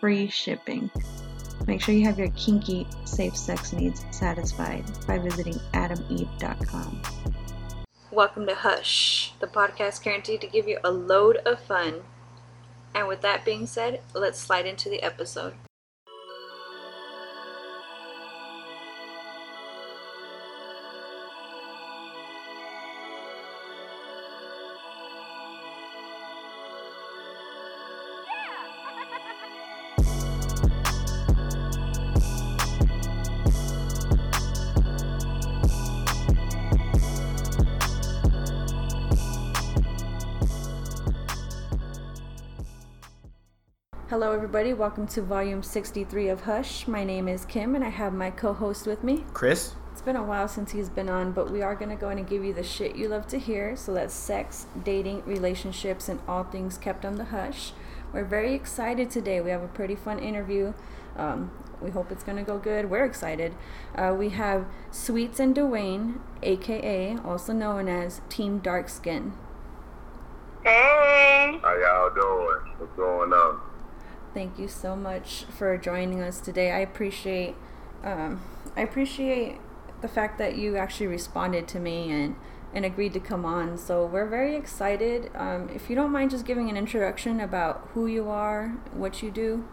Free shipping. Make sure you have your kinky, safe sex needs satisfied by visiting adameve.com. Welcome to Hush, the podcast guaranteed to give you a load of fun. And with that being said, let's slide into the episode. Everybody. Welcome to volume 63 of Hush. My name is Kim, and I have my co host with me, Chris. It's been a while since he's been on, but we are going to go in and give you the shit you love to hear. So that's sex, dating, relationships, and all things kept on the hush. We're very excited today. We have a pretty fun interview. Um, we hope it's going to go good. We're excited. Uh, we have Sweets and Dwayne, aka also known as Team Dark Skin. Hey! How y'all doing? What's going on? Thank you so much for joining us today. I appreciate um, I appreciate the fact that you actually responded to me and and agreed to come on. So we're very excited. Um, if you don't mind just giving an introduction about who you are, what you do.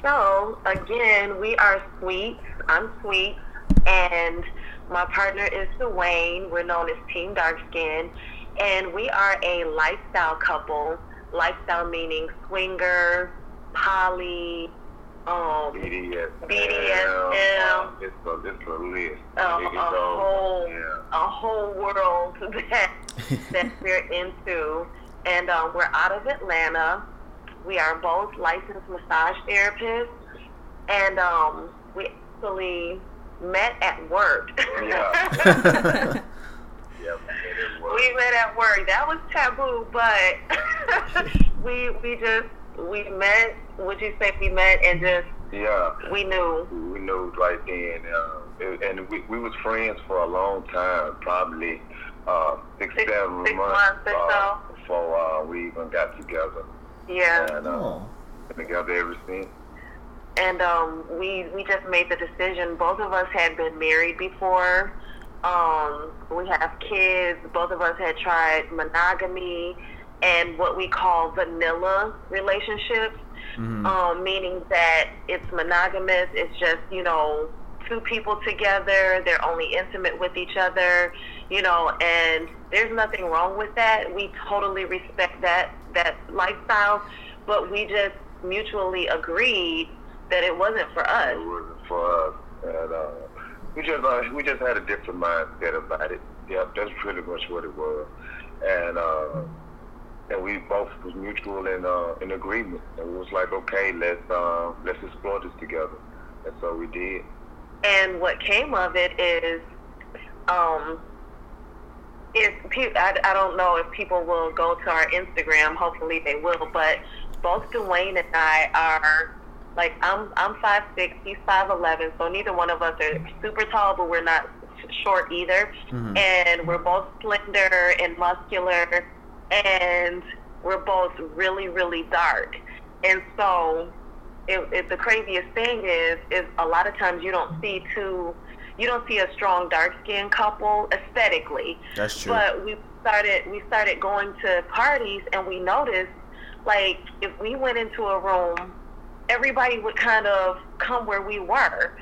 So, again, we are Sweet. I'm Sweet. And my partner is Dwayne. We're known as Team Dark Skin. And we are a lifestyle couple lifestyle meaning swinger, poly, um, BDSM. BDSM. It's a, it's a list. Um, a So, whole yeah. a whole world that that we're into, and um, we're out of Atlanta. We are both licensed massage therapists, and um, we actually met at work. Yeah. Yeah, we made it work. met at work. That was taboo, but we we just we met. Would you say we met and just Yeah. we knew? We knew right then, uh, and we, we was friends for a long time, probably uh, six, Six- seven six months, months or uh, so. before uh, we even got together. Yeah. And uh, Oh. been together ever since. and um, we we just made the decision. Both of us had been married before. Um, we have kids. Both of us had tried monogamy and what we call vanilla relationships, Mhm. um, meaning that it's monogamous. It's just you know two people together. They're only intimate with each other, you know, and there's nothing wrong with that. We totally respect that that lifestyle, but we just mutually agreed that it wasn't for us. It wasn't for us, and uh, we just uh, we just had a different mindset about it. Yeah, that's pretty much what it was, and uh, and we both was mutual in uh, in agreement, and we was like, okay, let's uh, let's explore this together, and so we did. And what came of it is, um, is pe- I, I don't know if people will go to our Instagram. Hopefully they will. But both Dwayne and I are like I'm I'm five six, he's five eleven. So neither one of us are super tall, but we're not short either. Mhm. And we're both slender and muscular, and we're both really really dark. And so it, it, the craziest thing is is a lot of times you don't see two you don't see a strong dark skinned couple aesthetically That's true. but we started we started going to parties and we noticed like if we went into a room everybody would kind of come where we were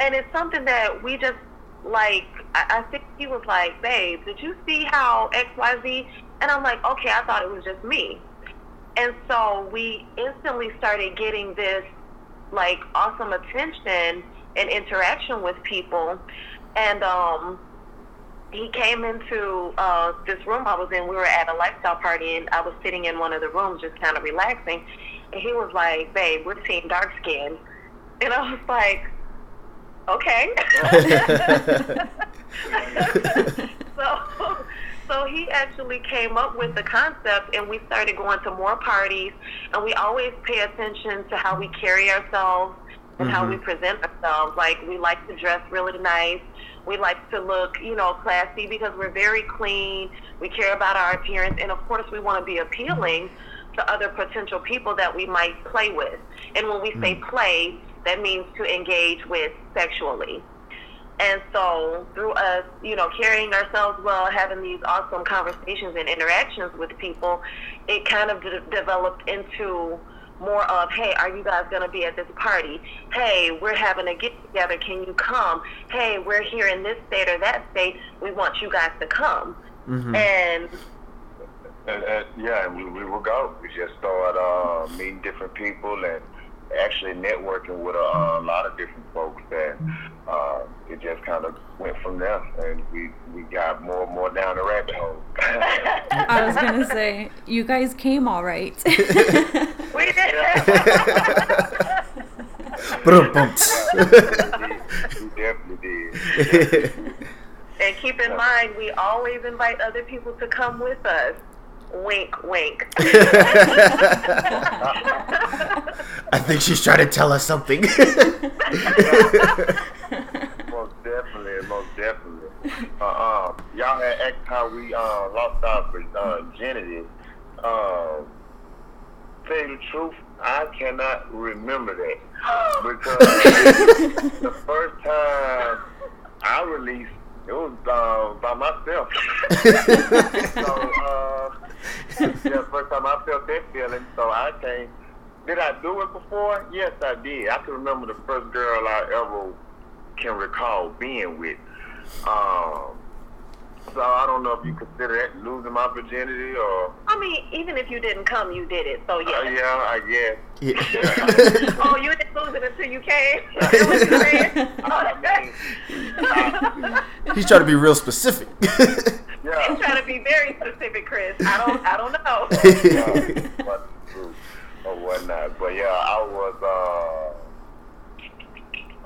and it's something that we just like I, think he was like babe did you see how xyz and i'm like okay i thought it was just me and so we instantly started getting this like awesome attention and interaction with people. And um, he came into uh, this room I was in. We were at a lifestyle party, and I was sitting in one of the rooms just kind of relaxing. He was like, babe, we're team dark skin. And I was like, okay. so, so he actually came up with the concept, and we started going to more parties. And we always pay attention to how we carry ourselves and mm-hmm. how we present ourselves. Like we like to dress really nice. We like to look, you know, classy because we're very clean. We care about our appearance, and of course, we want to be appealing to other potential people that we might play with. And when we mm-hmm. say play, that means to engage with sexually. And so, through us, you know, carrying ourselves well, having these awesome conversations and interactions with people, it kind of de- developed into more of, hey, are you guys going to be at this party? Hey, we're having a get together. Can you come? Hey, we're here in this state or that state. We want you guys to come. Mm-hmm. And and, and, yeah, we, we will go. We just start uh, meeting different people and actually networking with a, a lot of different folks that uh, it just kind of went from there and we, we got more and more down the rabbit hole. I was going to say, you guys came all right. we did. we definitely did. And keep in mind, we always invite other people to come with us. Wink, wink. I think she's trying to tell us something. most definitely, most definitely. Uh, um, y'all had asked how we uh, lost our uh, virginity. Uh, tell you the truth, I cannot remember that because the first time I released it was uh, by myself. so, uh, yeah, first time I felt that feeling, so I came. Did I do it before? Yes, I did. I can remember the first girl I ever can recall being with. Um, so I don't know if you consider that losing my virginity or. I mean, even if you didn't come, you did it. So yeah. Uh, yeah, I guess. Yeah. oh, you didn't lose it until you came. He's trying to be real specific. yeah. He's trying to be very specific, Chris. I don't. I don't know. yeah, what or whatnot, but yeah, I was. uh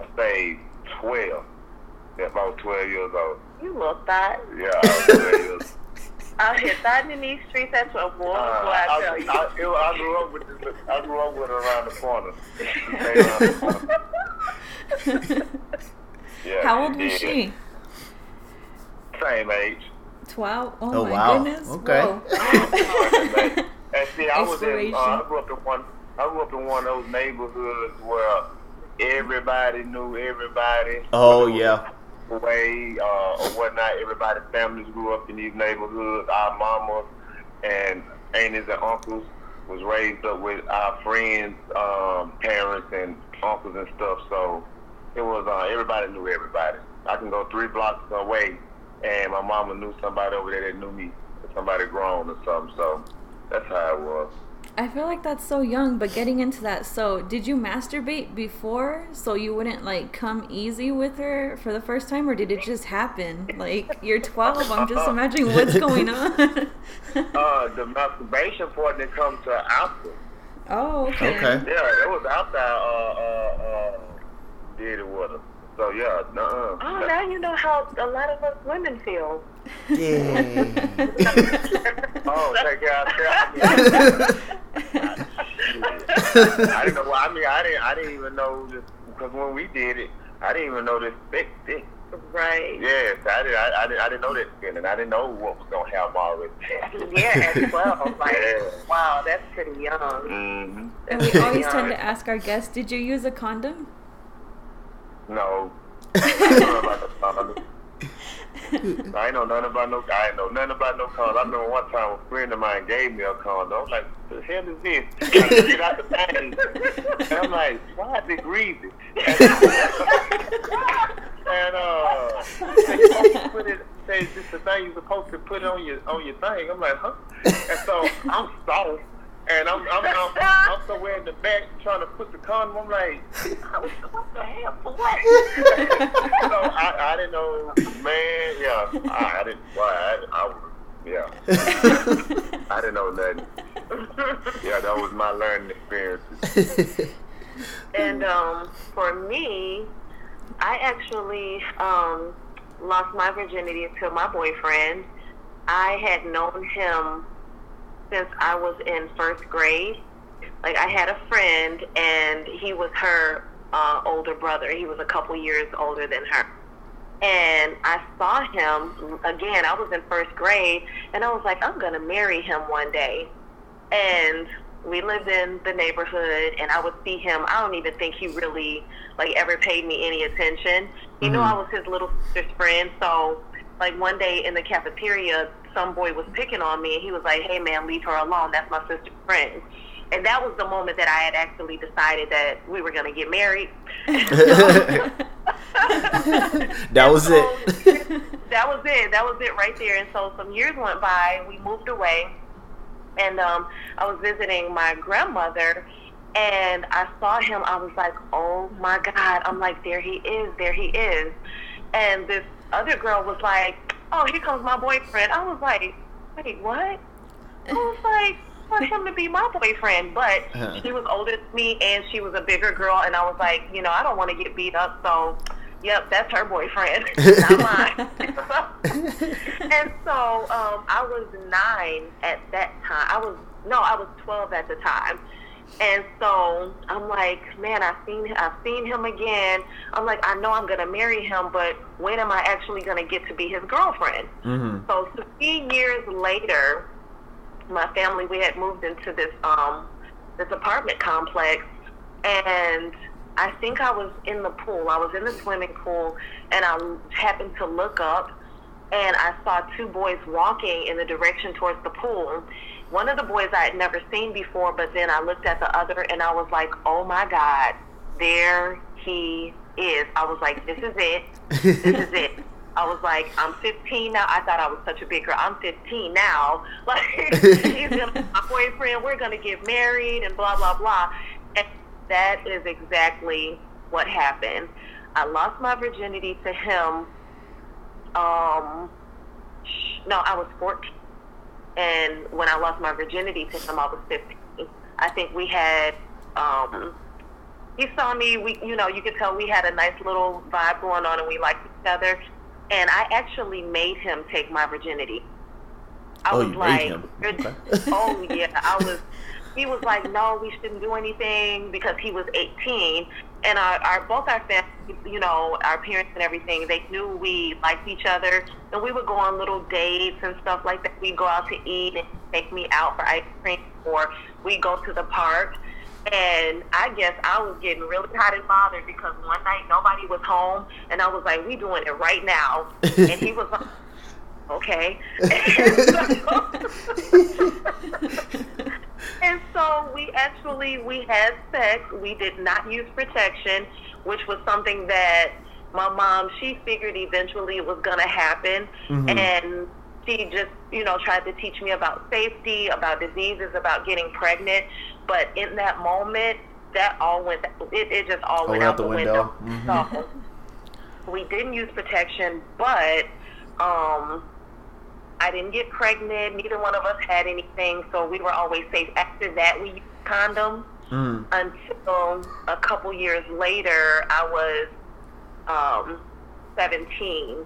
I say twelve. If I was twelve years old. You look that. Yeah, I was out here thotting in these streets at 12. Boy, uh, boy, I, I tell you. I, I, grew up with this, I grew up with her around the corner. yeah, How old was she? Same age. 12? Oh, oh my wow. goodness. Okay. and see, I was in, uh, I grew up in one, I grew up in one of those neighborhoods where everybody knew everybody. Oh, yeah way uh, or whatnot. Everybody's families grew up in these neighborhoods. Our mamas and aunties and uncles was raised up with our friends' um, parents and uncles and stuff. So it was uh, everybody knew everybody. I can go three blocks away, and my mama knew somebody over there that knew me, somebody grown or something. So that's how it was. I feel like that's so young, but getting into that, so did you masturbate before so you wouldn't like come easy with her for the first time, or did it just happen? Like you're 12, I'm just imagining what's going on. uh, the masturbation part didn't come to after. Oh, okay. Okay. Yeah, it was after I uh, uh, uh, did it with her. So yeah, nuh Oh, now you know how a lot of us women feel. Yeah. oh, thank God. I didn't know. I mean, I didn't. I didn't even know this because when we did it, I didn't even know this big thing. Right. Yes, I did. I, I, did, I didn't know that feeling. I didn't know what was gonna happen already. yeah, at twelve. Like, yeah. wow, that's pretty young. Mm-hmm. And we always tend to ask our guests, "Did you use a condom?" No. I ain't know nothing about no. I ain't know nothing about no cons. I remember one time a friend of mine gave me a condom. I was like, "The hell is this?" I it out the and I'm like, "Why is it greasy?" And, uh, they put it. Say this the thing you're supposed to put on your on your thing. I'm like, huh? And so I'm soft. And I'm, I'm, I'm, I'm somewhere in the back trying to put the condom. I'm like, what the hell for what? so I, I didn't know, man. Yeah, I, I didn't. Why? I, I, yeah. I didn't know nothing. yeah, that was my learning experience. and um, for me, I actually um, lost my virginity to my boyfriend. I had known him since I was in first grade. Like I had a friend, and he was her uh, older brother. He was a couple years older than her. And I saw him again. I was in first grade, and I was like, I'm gonna marry him one day. And we lived in the neighborhood, and I would see him. I don't even think he really like ever paid me any attention. He knew I was his little sister's friend, so like one day in the cafeteria, some boy was picking on me, and he was like, "Hey man, leave her alone. That's my sister's friend." And that was the moment that I had actually decided that we were going to get married. that was so, it. that was it. That was it right there. And so some years went by. We moved away, and um, I was visiting my grandmother, and I saw him. I was like, "Oh my God!" I'm like, "There he is! There he is!" And this other girl was like, "Oh, here comes my boyfriend." I was like, "Wait, what?" I was like, want him to be my boyfriend, but Uh-huh. she was older than me and she was a bigger girl, and I was like, you know, I don't want to get beat up, so yep, that's her boyfriend, not mine. and so um, I was nine at that time. I was no, I was twelve at the time. And so I'm like, man, I've seen I've seen him again. I'm like, I know I'm gonna marry him, but when am I actually gonna get to be his girlfriend? hmm So three years later, my family we had moved into this um this apartment complex, and I think I was in the pool. I was in the swimming pool, and I happened to look up, and I saw two boys walking in the direction towards the pool. One of the boys I had never seen before, but then I looked at the other, and I was like, "Oh my God, there he is!" I was like, "This is it. This is it." I was like, I'm 15 now. I thought I was such a big girl. I'm 15 now. Like, he's gonna be my boyfriend. We're gonna get married and blah blah blah. And that is exactly what happened. I lost my virginity to him. Um, no, I was 14, and when I lost my virginity to him, I was 15. I think we had. Um, he saw me. We, you know, you could tell we had a nice little vibe going on, and we liked each other. And I actually made him take my virginity. I Oh, was you made like, him. Okay. oh yeah, I was. He was like, no, we shouldn't do anything because he was 18, and our, our both our families, you know, our parents and everything, they knew we liked each other, and we would go on little dates and stuff like that. We'd go out to eat and take me out for ice cream, or we'd go to the park. And I guess I was getting really hot and bothered because one night nobody was home, and I was like, "We doing it right now," and he was like, "Okay." and so we actually we had sex. We did not use protection, which was something that my mom she figured eventually it was going to happen, Mhm. and she just you know tried to teach me about safety, about diseases, about getting pregnant. But in that moment, that all went it, it just all went out, the window. Mhm. So we didn't use protection, but um, I didn't get pregnant. Neither one of us had anything, so we were always safe. After that, we used condoms Mm. until a couple years later, I was um, 17,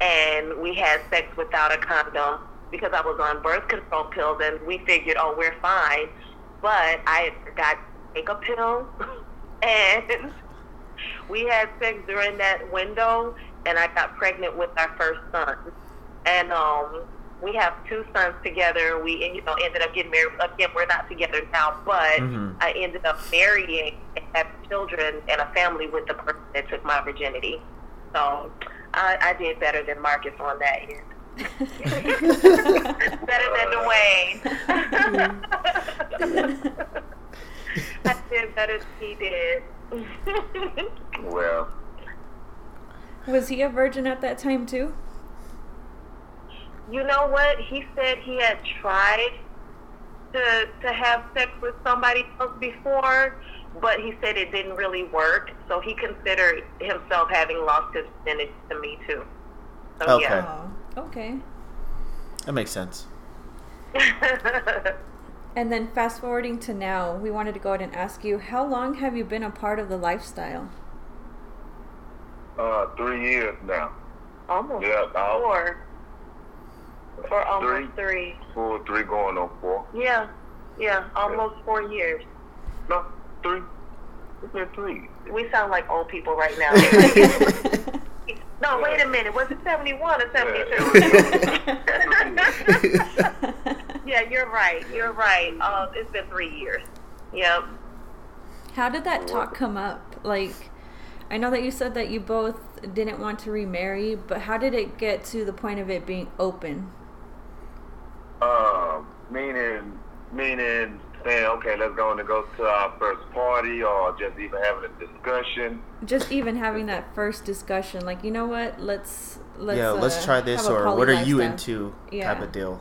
and we had sex without a condom because I was on birth control pills, and we figured, oh, we're fine. But I to take a pill, and we had sex during that window, and I got pregnant with our first son. And um, we have two sons together. We you know ended up getting married. Again, we're not together now, but Mhm. I ended up marrying and having children and a family with the person that took my virginity. So I, I did better than Marcus on that end. better than Dwayne. I did better than he did. Well, Was he a virgin at that time too? You know what? He said he had tried to to have sex with somebody else before, but he said it didn't really work. So he considered himself having lost his virginity to me too. So Okay. Oh, okay. That makes sense. And then fast forwarding to now, we wanted to go ahead and ask you, how long have you been a part of the lifestyle? Uh, three years now. Almost Yeah, I'll- four. For almost Three. three. Full three going on four. Yeah, yeah, almost four years. No, three. It's been three. We sound like old people right now. no, wait a minute. Was it 71 or 72? yeah, you're right. You're right. Uh, it's been three years. Yep. How did that talk come up? Like, I know that you said that you both didn't want to remarry, but how did it get to the point of it being open? Um, meaning, meaning saying, okay, let's go and go to our first party, or just even having a discussion. Just even having that first discussion, like, you know what? Let's let's yeah, let's uh, try this, or what are you into? Yeah. Type of deal.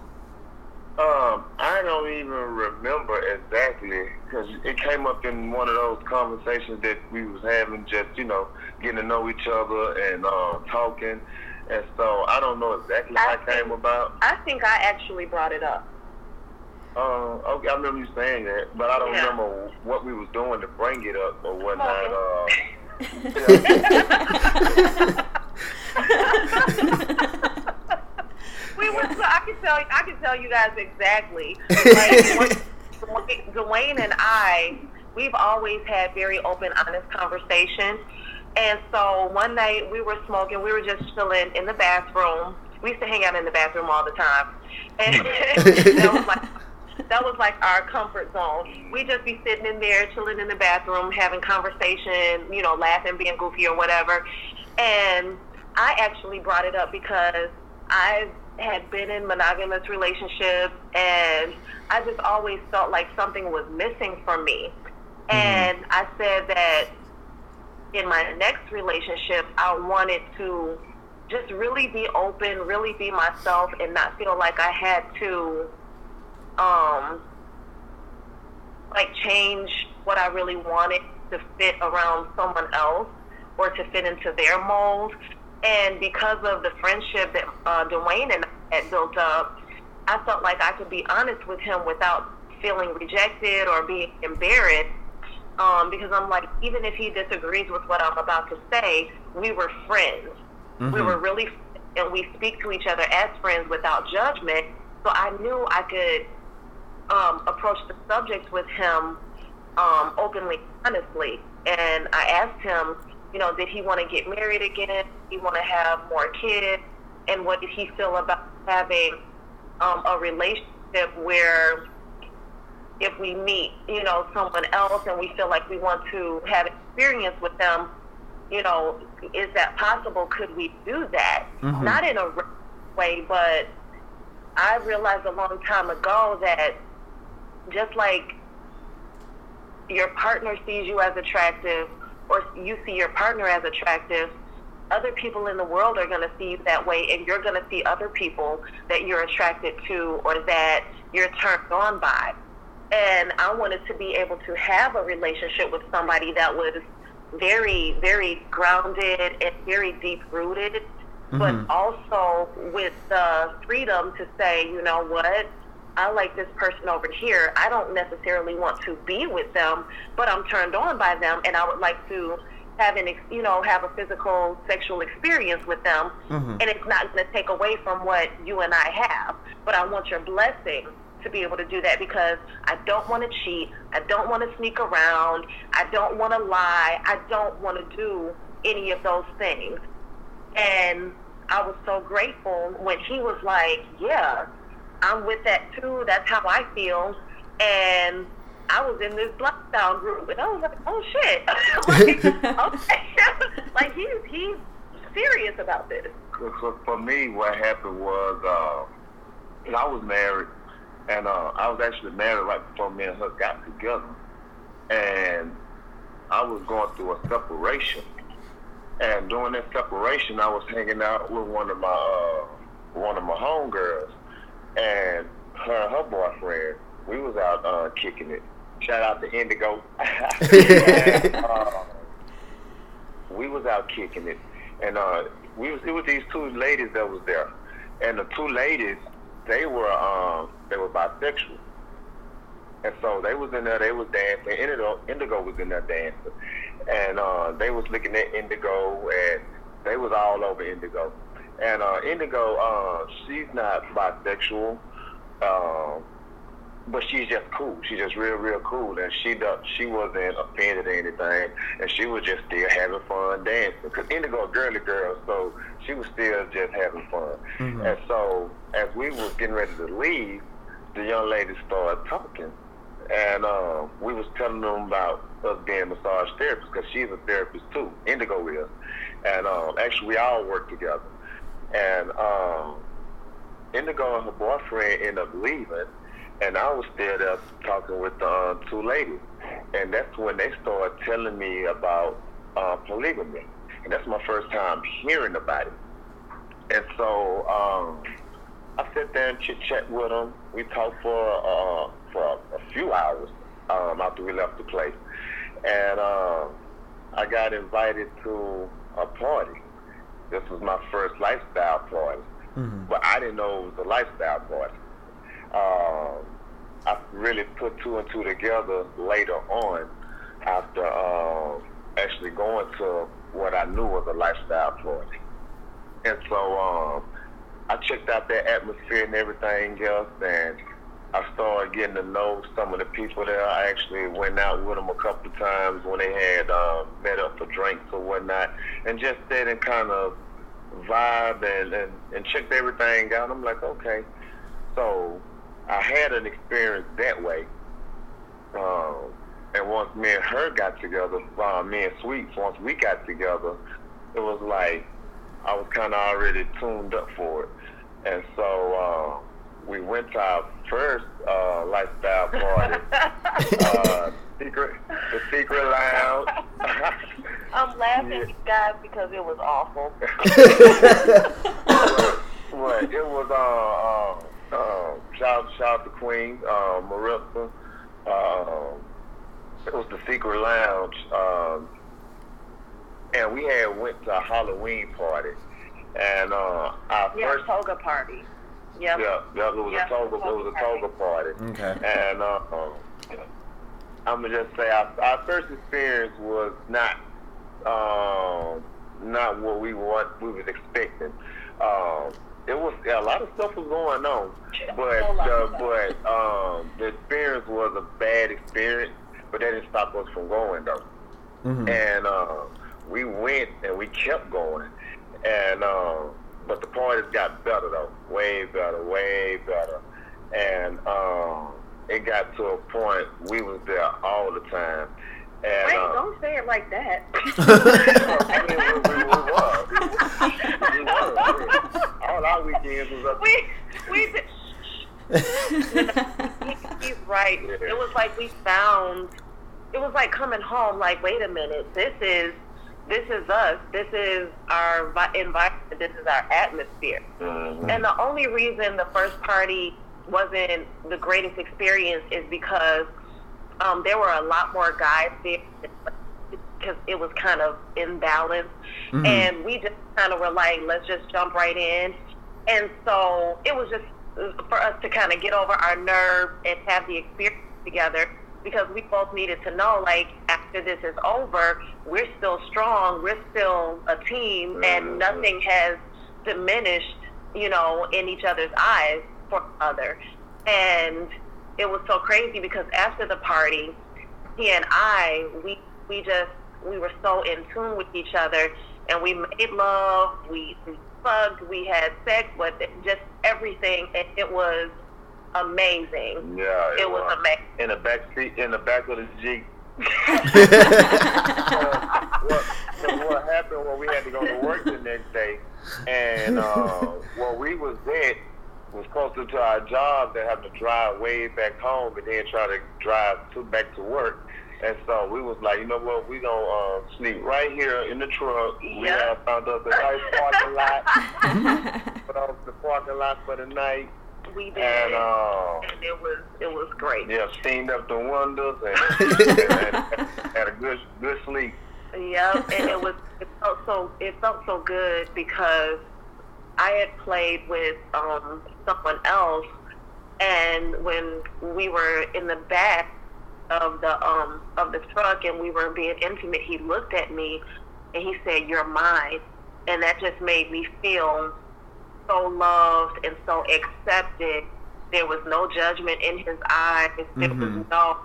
Um, I don't even remember exactly because it came up in one of those conversations that we was having, just you know, getting to know each other and uh, talking, and so I don't know exactly how it came about. I think I actually brought it up. Uh, okay, I remember you saying that, but I don't Yeah. remember what we was doing to bring it up or whatnot. Uh, We were. So I can tell. I can tell you guys exactly. Like Dwayne- Dwayne and I, we've always had very open, honest conversations. And so one night we were smoking. We were just chilling in the bathroom. We used to hang out in the bathroom all the time, and hmm. that was like that was like our comfort zone. We'd just be sitting in there, chilling in the bathroom, having conversation, you know, laughing, being goofy or whatever. And I actually brought it up because I had been in monogamous relationships, and I just always felt like something was missing from me. Mm-hmm. And I said that in my next relationship, I wanted to just really be open, really be myself, and not feel like I had to, um, like change what I really wanted to fit around someone else or to fit into their mold. And because of the friendship that uh, Dwayne and I had built up, I felt like I could be honest with him without feeling rejected or being embarrassed um, because I'm like, even if he disagrees with what I'm about to say, we were friends. We Mhm. were really, and we speak to each other as friends without judgment. So I knew I could um, approach the subject with him um, openly, honestly. And I asked him, you know, did he want to get married again? Did he want to have more kids? And what did he feel about having um, a relationship where if we meet, you know, someone else and we feel like we want to have experience with them, you know, is that possible? Could we do that? Mhm. Not in a way, but I realized a long time ago that just like your partner sees you as attractive or you see your partner as attractive, other people in the world are going to see you that way and you're going to see other people that you're attracted to or that you're turned on by. And I wanted to be able to have a relationship with somebody that was very, very grounded and very deep rooted, Mhm. but also with the freedom to say, you know what, I like this person over here. I don't necessarily want to be with them, but I'm turned on by them, and I would like to have an, you know, have a physical sexual experience with them. Mhm. And it's not going to take away from what you and I have, but I want your blessing to be able to do that because I don't want to cheat. I don't want to sneak around. I don't want to lie. I don't want to do any of those things. And I was so grateful when he was like, "Yeah, I'm with that too. That's how I feel." And I was in this lockdown group, and I was like, "Oh shit!" like, like he's he's serious about this. For me, what happened was uh, I was married, and uh, I was actually married right before me and her got together, and I was going through a separation. And during that separation, I was hanging out with one of my uh, one of my homegirls, and her and her boyfriend. We was out uh, kicking it. Shout out to Indigo. and, uh, we was out kicking it, and uh, we was it was these two ladies that was there, and the two ladies they were um they were bisexual, And so they was in there, they was dancing. Indigo, Indigo was in there dancing, and uh, they was looking at Indigo, and they was all over Indigo. And uh, Indigo, uh, she's not bisexual, um, but she's just cool. She's just real, real cool, and she she wasn't offended or anything, and she was just still having fun dancing. Cause Indigo a girly girl, so she was still just having fun. And so as we was getting ready to leave, the young lady started talking, and uh, we was telling them about us being massage therapists because she's a therapist too. Indigo is, and um, actually we all work together. And um, Indigo and her boyfriend ended up leaving, and I was still there talking with the uh, two ladies, and that's when they started telling me about uh, polygamy, and that's my first time hearing about it. And so um, I sat there and chit chat with them. We talked for uh, for a few hours um, after we left the place, and um, I got invited to a party. This was my first lifestyle party, but I didn't know it was a lifestyle party. Um, I really put two and two together later on after um, actually going to what I knew was a lifestyle party. And so um, I checked out that atmosphere and everything else, and I started getting to know some of the people there. I actually went out with them a couple of times when they had um, met up for drinks or whatnot, and just sat and kind of vibe and, and, and checked everything out. I'm like, okay. So I had an experience that way. Um, and once me and her got together, uh, me and Sweets, once we got together, it was like I was kind of already tuned up for it. And so uh, we went to our first uh, lifestyle party, uh, secret, the Secret Lounge. I'm laughing, Yeah. guys, because it was awful. What? It was uh, uh, uh, shout shout out to Queen, uh, Marissa. Um, it was the Secret Lounge, um, and we had went to a Halloween party, and uh, our Yeah, first toga party. Yep. yeah, yeah, it was Yeah, a toga, it was a toga party. Okay. And uh, I'm gonna just say our, our first experience was not um, not what we want we was expecting. Um, it was yeah, a lot of stuff was going on, but A uh, but um, the experience was a bad experience. But that didn't stop us from going though. Mhm. And uh, we went and we kept going. And uh, but the parties got better though, way better, way better. And um, it got to a point we was there all the time. And Wait, uh, don't say it like that. I mean, we, we, we was. We was. All our weekends was up. we we did, he's right. It was like we found. It was like coming home. Like, wait a minute, this is this is us. This is our environment. This is our atmosphere. Mhm. And the only reason the first party wasn't the greatest experience is because um, there were a lot more guys there because it was kind of imbalanced. Mhm. And we just kind of were like, let's just jump right in. And so it was just uh, for us to kind of get over our nerves and have the experience together because we both needed to know, like, after this is over, we're still strong, we're still a team, and mm-hmm. nothing has diminished, you know, in each other's eyes for other. And it was so crazy because after the party, he and I, we we just we were so in tune with each other, and we made love, we, we fucked, we had sex, but just everything. It, it was amazing. Yeah, It was amazing. in the back seat, in the back of the jeep. what, so what happened when we had to go to work the next day, and uh, where we was at was closer to our job than having to drive way back home and then try to drive to back to work. And so we was like, you know what, we gonna uh, sleep right here in the truck. We Yeah. have found us a nice parking lot, put off the parking lot for the night, We did, and uh, and it was it was great. yeah, steamed up the windows and, and, and had a good good sleep. Yep, and it was it felt so it felt so good because I had played with um someone else And when we were in the back of the um of the truck and we were being intimate, he looked at me and he said, "You're mine," and that just made me feel so loved and so accepted. There was no judgment in his eyes. There was Mhm. no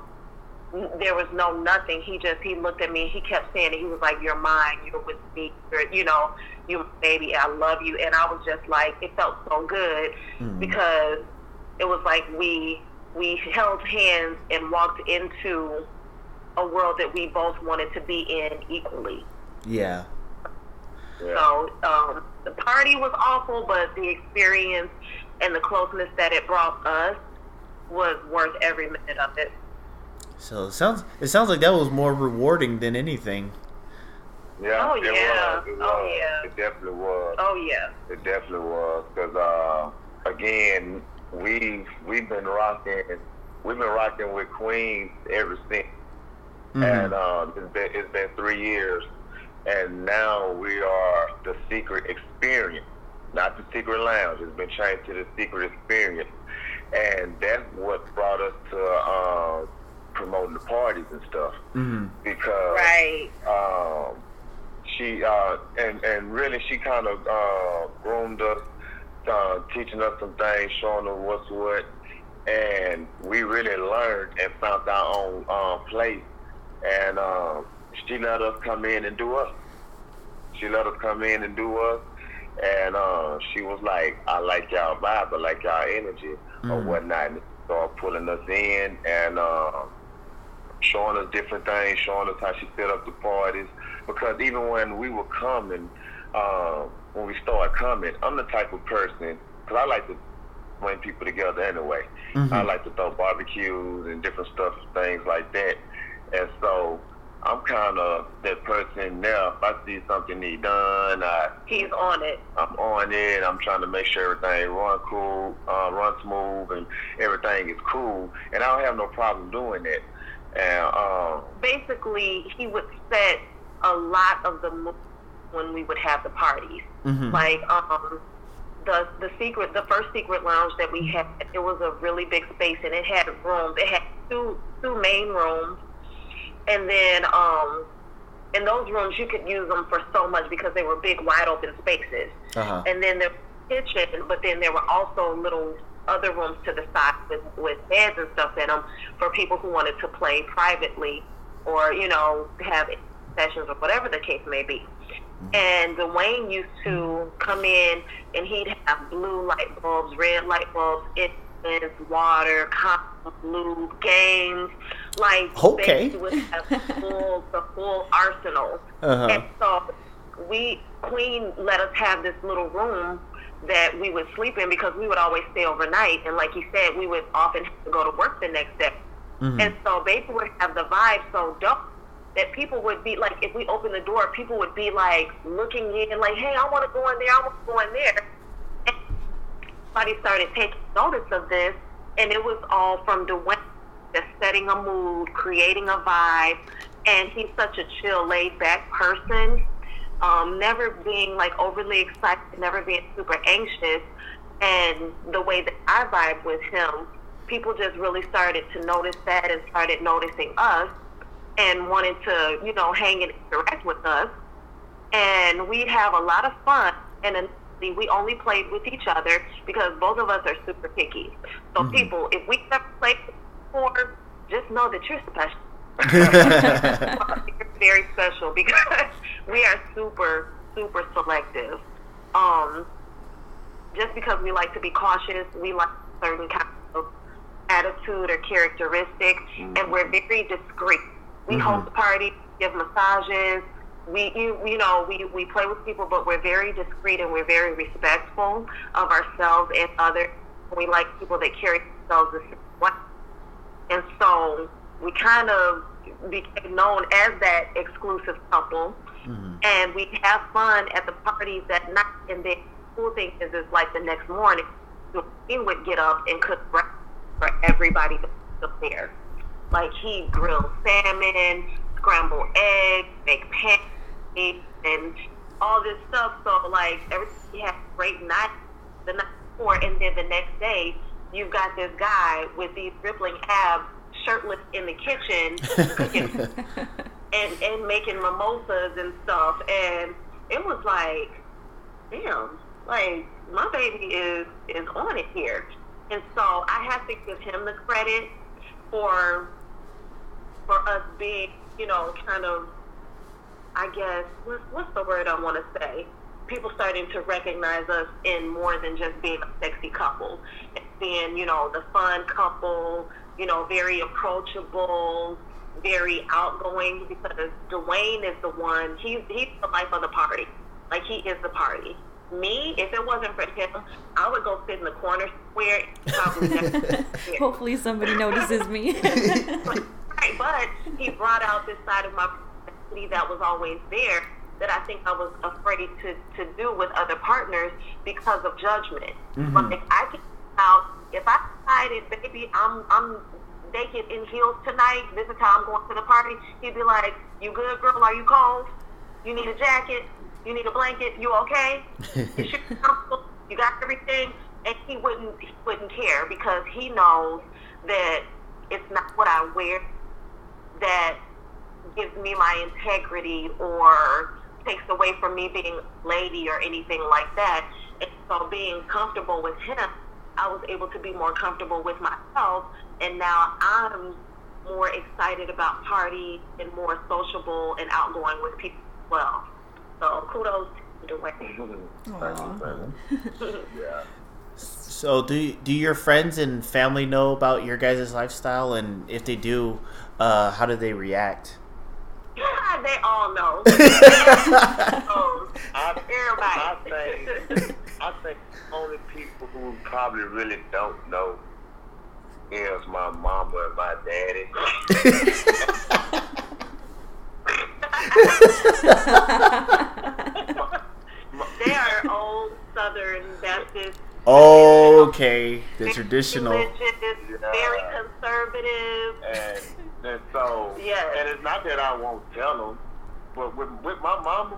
there was no nothing. He just he looked at me. He kept saying it. He was like, "You're mine. You're with me. You're, you know, you baby. I love you." And I was just like, it felt so good Mhm. because it was like we we held hands and walked into a world that we both wanted to be in equally. Yeah. Yeah. So um, the party was awful, but the experience and the closeness that it brought us was worth every minute of it. So it sounds it sounds like that was more rewarding than anything. Yeah, Oh, it yeah. was. It Oh, yeah. It definitely was. Oh yeah, It definitely was. Because uh, again, we've we've been rocking, we've been rocking with Queens ever since, Mhm. and um, it's been it's been three years, and now we are the Secret Experience, not the Secret Lounge. It's been changed to the Secret Experience, and that's what brought us to uh, promoting the parties and stuff Mhm. because right. um, she uh, and and really she kind of uh, groomed us, uh, teaching us some things, showing us what's what, and we really learned and found our own um, place. And um, she let us come in and do us. She let us come in and do us, and uh, she was like, "I like y'all vibe, I like y'all energy or Mhm. whatnot." And started pulling us in and. Uh, showing us different things, showing us how she set up the parties. Because even when we were coming, uh, when we started coming, I'm the type of person, because I like to bring people together anyway. Mhm. I like to throw barbecues and different stuff, things like that. And so I'm kind of that person now. If I see something need done, I He's on it. I'm on it. I'm trying to make sure everything run cool, uh, run smooth, and everything is cool. And I don't have no problem doing that. And um, Basically, he would set a lot of the mood when we would have the parties. Mhm. Like um, the the secret, the first secret lounge that we had, it was a really big space and it had rooms. It had two two main rooms, and then um, in those rooms you could use them for so much because they were big, wide open spaces. Uh-huh. And then the kitchen, but then there were also little other rooms to the side with with beds and stuff in them for people who wanted to play privately or you know have sessions or whatever the case may be. And Dwayne used to come in and he'd have blue light bulbs, red light bulbs, incense, water, cotton, lube, games. Like Okay. they full the full arsenal. Uh-huh. And so we Queen let us have this little room that we would sleep in because we would always stay overnight and like you said, we would often have to go to work the next day. Mhm. And so Baby would have the vibe so dope that people would be like, if we open the door, people would be like looking in, like, hey, I want to go in there, I want to go in there. And somebody started taking notice of this, and it was all from Dwayne just setting a mood, creating a vibe. And he's such a chill, laid back person, um, never being like overly excited, never being super anxious. And the way that I vibe with him, people just really started to notice that and started noticing us and wanted to, you know, hang and interact with us. And we'd have a lot of fun. And then we only played with each other because both of us are super picky. So Mhm. people, if we never played before, just know that you're special. you're very special because we are super, super selective. Um, just because we like to be cautious, we like certain kind of attitude or characteristic, and we're very discreet. We Mhm. host parties, give massages. We, you, you know, we, we play with people, but we're very discreet and we're very respectful of ourselves and others. We like people that carry themselves the same way. And so we kind of became known as that exclusive couple. Mhm. And we have fun at the parties at night. And the cool thing is, is like the next morning, he would get up and cook breakfast for everybody that's there. Like he grilled salmon, scrambled eggs, make pancakes, and all this stuff. So like everybody had a great night the night before, and then the next day you've got this guy with these rippling abs, shirtless in the kitchen, cooking and and making mimosas and stuff, and it was like, damn, like my baby is is on it here, and so I have to give him the credit for for us being, you know, kind of, I guess, what's what's the word I want to say? People starting to recognize us in more than just being a sexy couple, and being, you know, the fun couple, you know, very approachable, very outgoing because Dwayne is the one. He's he's the life of the party. Like he is the party. Me, if it wasn't for him, I would go sit in the corner where never. Hopefully, somebody notices me. right, but he brought out this side of my personality that was always there that I think I was afraid to, to do with other partners because of judgment. Mhm. Like I can out if I decided, baby, I'm I'm naked in heels tonight. This is how I'm going to the party. He'd be like, "You good, girl? Are you cold? You need a jacket? You need a blanket? You okay? You sure comfortable? You got everything?" And he wouldn't he wouldn't care because he knows that it's not what I wear that gives me my integrity or takes away from me being lady or anything like that. And so being comfortable with him, I was able to be more comfortable with myself. And now I'm more excited about parties and more sociable and outgoing with people as well. So kudos to Dwayne. Aw. yeah. So do do your friends and family know about your guys' lifestyle, and if they do, uh, how do they react? they all know. Oh, I, I Everybody. think I think the only people who probably really don't know is my mama and my daddy. they are old Southern Baptist. okay, the traditional. religious, very conservative. and and so Yes. and it's not that I won't tell them, but with with my mama,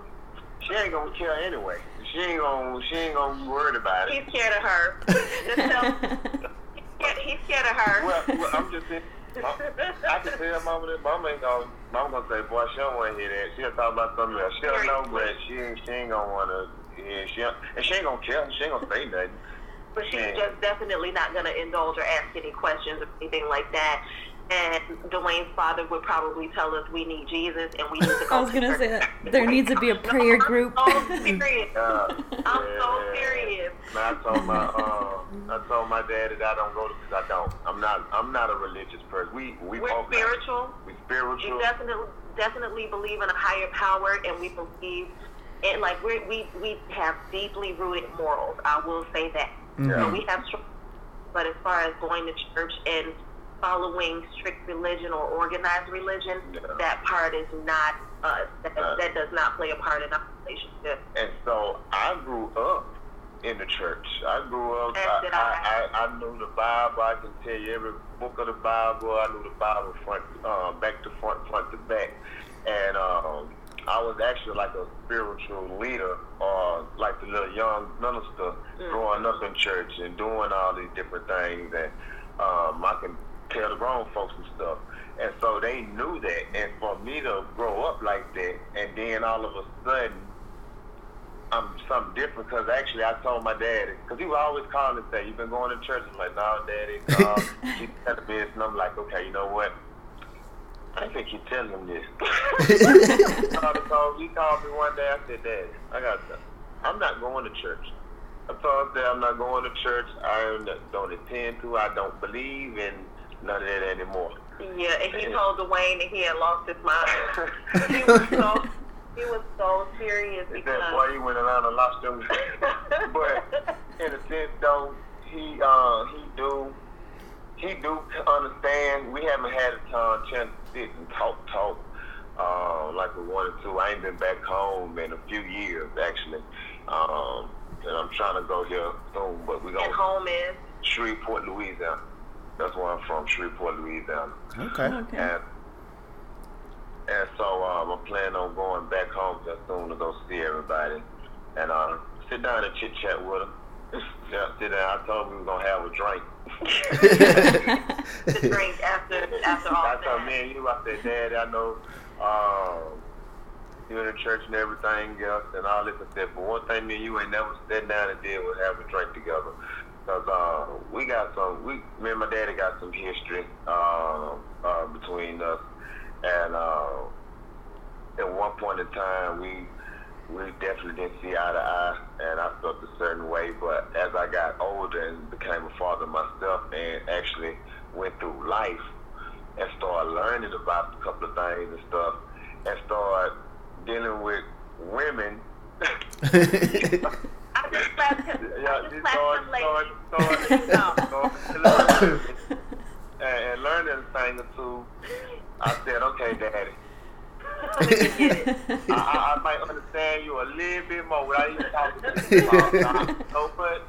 she ain't gonna care anyway. She ain't gonna she ain't gonna be worried about it. He's scared of her. Just he's, scared, he's scared of her. Well, well I'm just saying. I can tell mama that mama ain't gonna mama gonna say, boy, she don't wanna hear that. She'll talk about something else. She'll know but she ain't she ain't gonna wanna yeah, she and she ain't gonna care, she ain't gonna say nothing. But she's Yeah. just definitely not going to indulge or ask any questions or anything like that. And Dwayne's father would probably tell us we need Jesus and we need to go I was to gonna church. say that there needs to be a prayer group. I'm so serious. Yeah. I'm so serious. Man, I told my um, I told my dad that I don't go to because I don't. I'm not. I'm not a religious person. We we We're both spiritual. We We spiritual. definitely definitely believe in a higher power, and we believe, and like we we we have deeply rooted morals. I will say that. So Mhm. we have, but as far as going to church and following strict religion or organized religion, Yeah. that part is not us. That, Uh. that does not play a part in our relationship. And so I grew up in the church. I grew up. I, I, I, I knew the Bible. I can tell you every book of the Bible. I knew the Bible front, uh, back to front, front to back. And um, I was actually like a spiritual leader, or like the little young minister growing up in church and doing all these different things. And um, I can tell the grown folks and stuff. And so they knew that. And for me to grow up like that, and then all of a sudden I'm something different because actually I told my daddy because he would always call and say, you've been going to church?" I'm like, "No, daddy." No. He's telling me this, and I'm like, "Okay, you know what? I think you tell him this." he called, he called- me one day. I said, "Daddy, I got. To, I'm not going to church." I told him that I'm not going to church. I don't intend to. I don't believe in none of that anymore. Yeah, and he told Dwayne that he had lost his mind. he was so he was so serious because. boy, he went around and lost them. but in a sense, though, he uh, he do he do understand. We haven't had a time chance to sit and talk, talk uh, like we wanted to. I ain't been back home in a few years, actually. Um, and I'm trying to go here soon, but we and going home is Shreveport, Louisiana. That's where I'm from, Shreveport, Louisiana. Okay. Okay. And and so um, I'm planning on going back home just soon to go see everybody and uh, sit down and chit chat with them. Yeah, sit down. I told them we were gonna have a drink. to drink after after all I told that. me and you, I said, Dad, I know um, you in the church and everything else and all this. I said, but one thing me and you ain't never sat down and did was have a drink together. Because uh, we got some, we, me and my daddy got some history uh, uh, between us. And uh, at one point in time, we we definitely didn't see eye to eye, and I felt a certain way. But as I got older and became a father myself, and actually went through life and started learning about a couple of things and stuff, and started dealing with women. I just slapped him. yeah, I just just slapped him started, lately. started, started, and, and learning a thing or two. I said, okay, Daddy. Let me get it. I, I, I might understand you a little bit more without even talking to you. Uh, no, but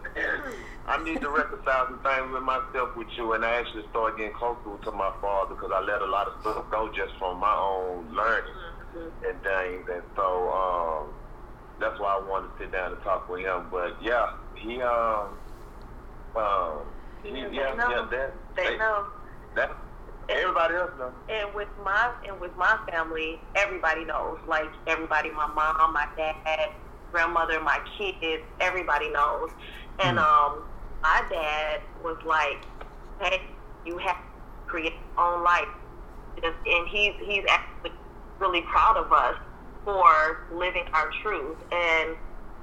I need to reconcile some things with myself with you, and I actually started getting closer to my father because I let a lot of stuff go just from my own learning and things, and so um, that's why I wanted to sit down and talk with him. But yeah, he um um he, Yeah, they yeah know. yeah that They know. that everybody else knows. And with my and with my family, everybody knows. Like everybody, my mom, my dad, grandmother, my kids, everybody knows. And um, my dad was like, "Hey, you have to create your own life," and he's he's actually really proud of us for living our truth, and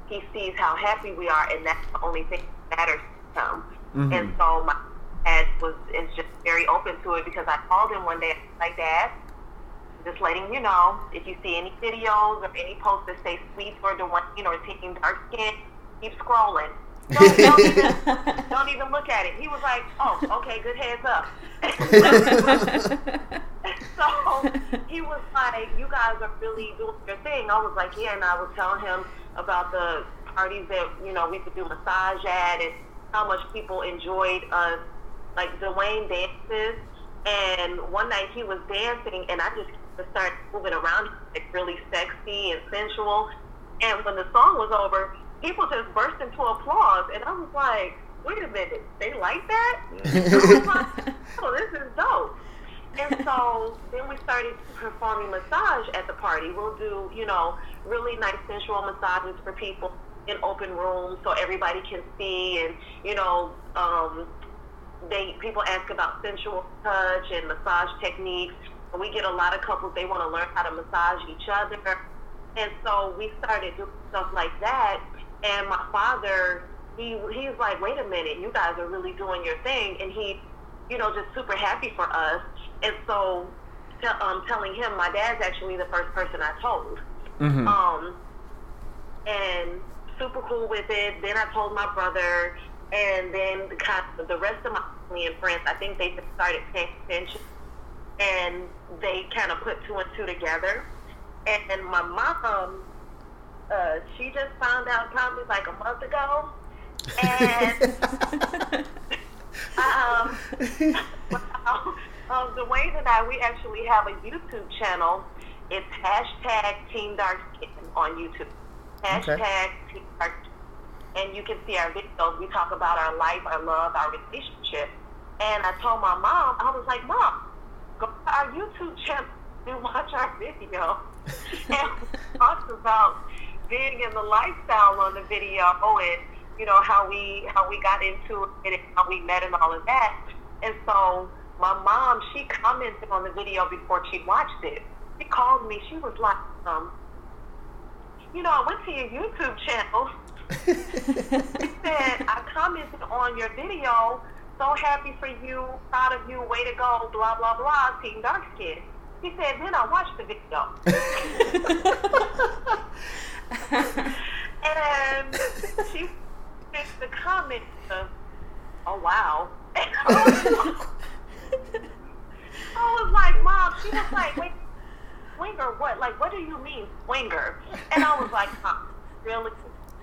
he sees how happy we are, and that's the only thing that matters to him. Mhm. And so my dad was is just very open to it because I called him one day. Like, Dad, just letting you know if you see any videos or any posts that say sweet or Dwayne or team dark skin, keep scrolling. Don't, don't, even, don't even look at it. He was like, Oh, okay, good heads up. so he was like, "You guys are really doing your thing." I was like, "Yeah," and I was telling him about the parties that you know we could do massage at, and how much people enjoyed us, like Dwayne dances. And one night he was dancing, and I just started moving around, like really sexy and sensual. And when the song was over, people just burst into applause, and I was like, "Wait a minute, they like that?" Oh, this is dope. And so then we started performing massage at the party. We'll do, you know, really nice sensual massages for people in open rooms so everybody can see and, you know, um, they people ask about sensual touch and massage techniques. And we get a lot of couples they want to learn how to massage each other. And so we started doing stuff like that. And my father, he he's like, wait a minute, you guys are really doing your thing. And he, you know, just super happy for us. And so, te- um, telling him, my dad's actually the first person I told. Mhm. Um, and super cool with it. Then I told my brother, and then the, kind of the rest of my family and friends. I think they just started paying attention, and they kind of put two and two together. And my mom, uh, she just found out probably like a month ago, and um, well, um, Dwayne and I, we actually have a YouTube channel. It's hashtag Team Dark Skin on YouTube. Hashtag Team Dark. And you can see our videos. We talk about our life, our love, our relationship. And I told my mom, I was like, Mom, go to our YouTube channel and watch our video. and we talked about being in the lifestyle on the video and you know how we how we got into it and how we met and all of that. And so my mom, she commented on the video before she watched it. She called me. She was like, um, you know, I went to your YouTube channel. She said, I commented on your video. So happy for you, proud of you, way to go, blah, blah, blah, Team Dark Skin. He said, then I watched the video. and she fixed the comment of, oh, wow. I was like, Mom, she was like, wait, swinger what? Like, what do you mean, swinger? And I was like, huh, really?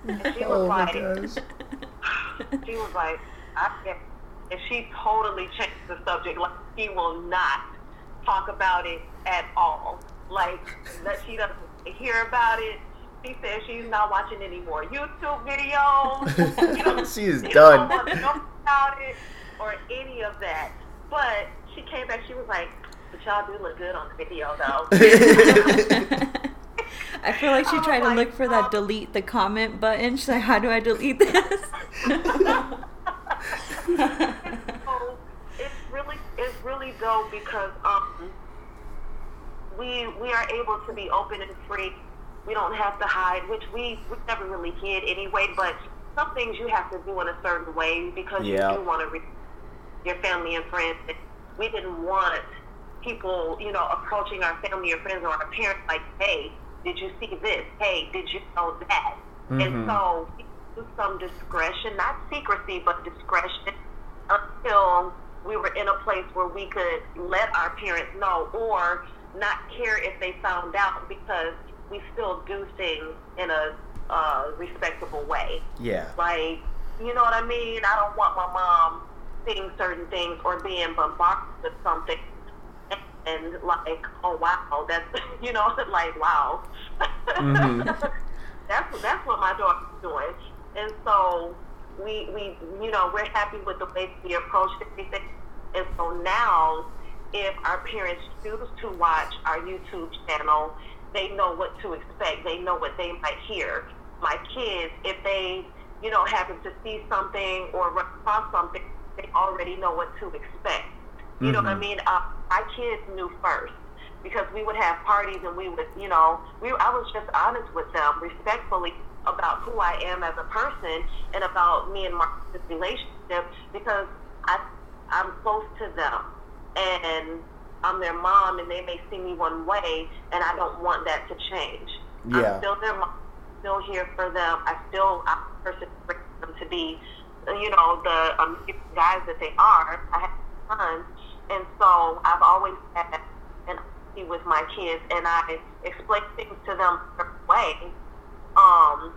And she was Oh like, she was like, I and she totally changed the subject. Like she will not talk about it at all. Like that she doesn't hear about it. She says she's not watching any more YouTube videos. You know, She is done. Don't know about it. or any of that. But she came back. She was like, "But y'all do look good on the video, though." I feel like she I was tried to like, look for that delete the comment button. She's like, how do I delete this? so it's really it's really dope because um we we are able to be open and free. We don't have to hide, which we we never really hid anyway. But some things you have to do in a certain way because Yeah. you do want to re- your family and friends. We didn't want people, you know, approaching our family or friends or our parents like, "Hey, did you see this? Hey, did you know that?" Mhm. And so some discretion, not secrecy, but discretion until we were in a place where we could let our parents know or not care if they found out because we still do things in a uh, respectable way. yeah. Like, you know what I mean? I don't want my mom seeing certain things or being bombarded with something and like, oh wow, that's you know, like wow. Mhm. that's that's what my daughter's doing, and so we we you know we're happy with the way we approached everything, and so now if our parents choose to watch our YouTube channel, they know what to expect. They know what they might hear. My kids, if they you know happen to see something or run across something, they already know what to expect. You know what I Mhm. mean? Uh, my kids knew first because we would have parties and we would, you know, we I was just honest with them respectfully about who I am as a person and about me and Mark's relationship because I I'm close to them and I'm their mom and they may see me one way and I don't want that to change. Yeah. I'm still their mom, still here for them. I still I'm person them to be, you know, the um, guys that they are. I have sons, and so I've always had an honesty with my kids, and I explain things to them a way. Um,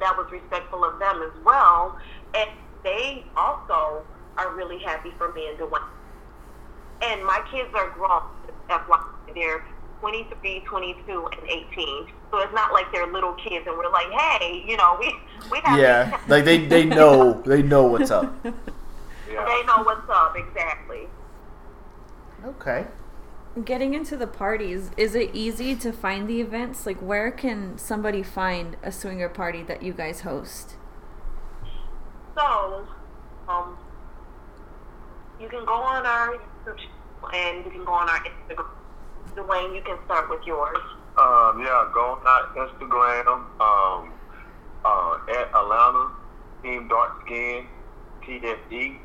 that was respectful of them as well, and they also are really happy for me and Dwayne. And my kids are grown. FYI, they're 23, 22, and 18. So it's not like they're little kids, and we're like, hey, you know, we we have Yeah. Like they they know they know what's up. Yeah. they know what's up exactly. Okay. Getting into the parties, is it easy to find the events? Like, where can somebody find a swinger party that you guys host? So, um, you can go on our YouTube channel and you can go on our Instagram. Dwayne, you can start with yours. Um, yeah, go on our Instagram, um, uh, at Atlanta Team Dark Skin TFG,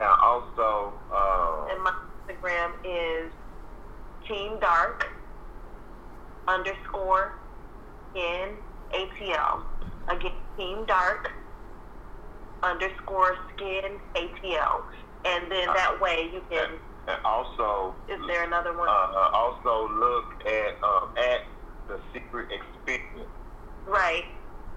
and also, uh, And my Instagram is Team Dark underscore in ATL. Again, Team Dark underscore skin ATL. And then that way you can. And, and also, Is there another one? uh, uh, also look at um, at the Secret Experience. Right.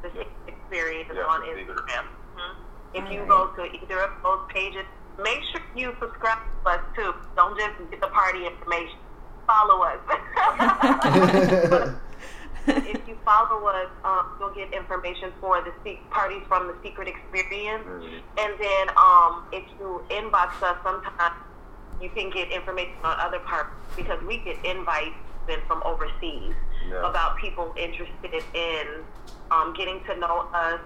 The Secret experience Yeah, on the Secret. Instagram. Mhm. If you go to either of those pages, make sure you subscribe to us too. Don't just get the party information. Follow us. if you follow us, um, you'll get information for the se- parties from the Secret Experience. Mhm. And then um, if you inbox us, sometimes you can get information on other parts because we get invites then from overseas Yeah. about people interested in um, getting to know us,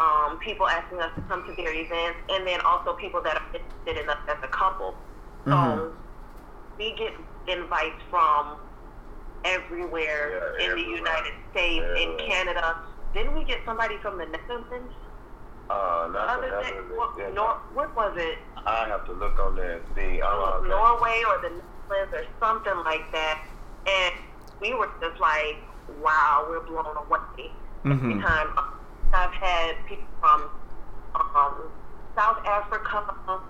um, people asking us to come to their events, and then also people that are interested in us as a couple. So Mhm. we get invites from everywhere Yeah, in the. United States, in Canada. Didn't we get somebody from the Netherlands? Uh, other the what, Nor- what was it? I have to look on there and see. I don't know. Norway or the Netherlands or something like that. And we were just like, wow, we're blown away. Every Mhm. time I've had people from um, South Africa,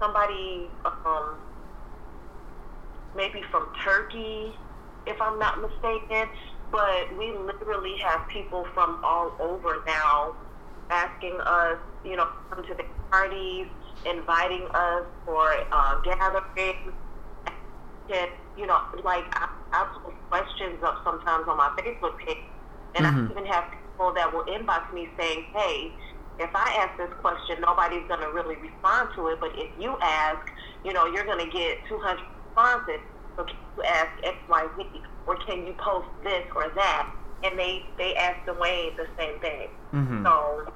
somebody um, maybe from Turkey, if I'm not mistaken. But we literally have people from all over now asking us, you know, come to the parties, inviting us for uh, gatherings. And, you know, like I, I post questions up sometimes on my Facebook page, and Mhm. I even have people that will inbox me saying, "Hey, if I ask this question, nobody's going to really respond to it. But if you ask, you know, you're going to get 200 responses. So can you ask X, Y, Z, or can you post this or that? And they they ask Dwayne the same thing. Mm-hmm. So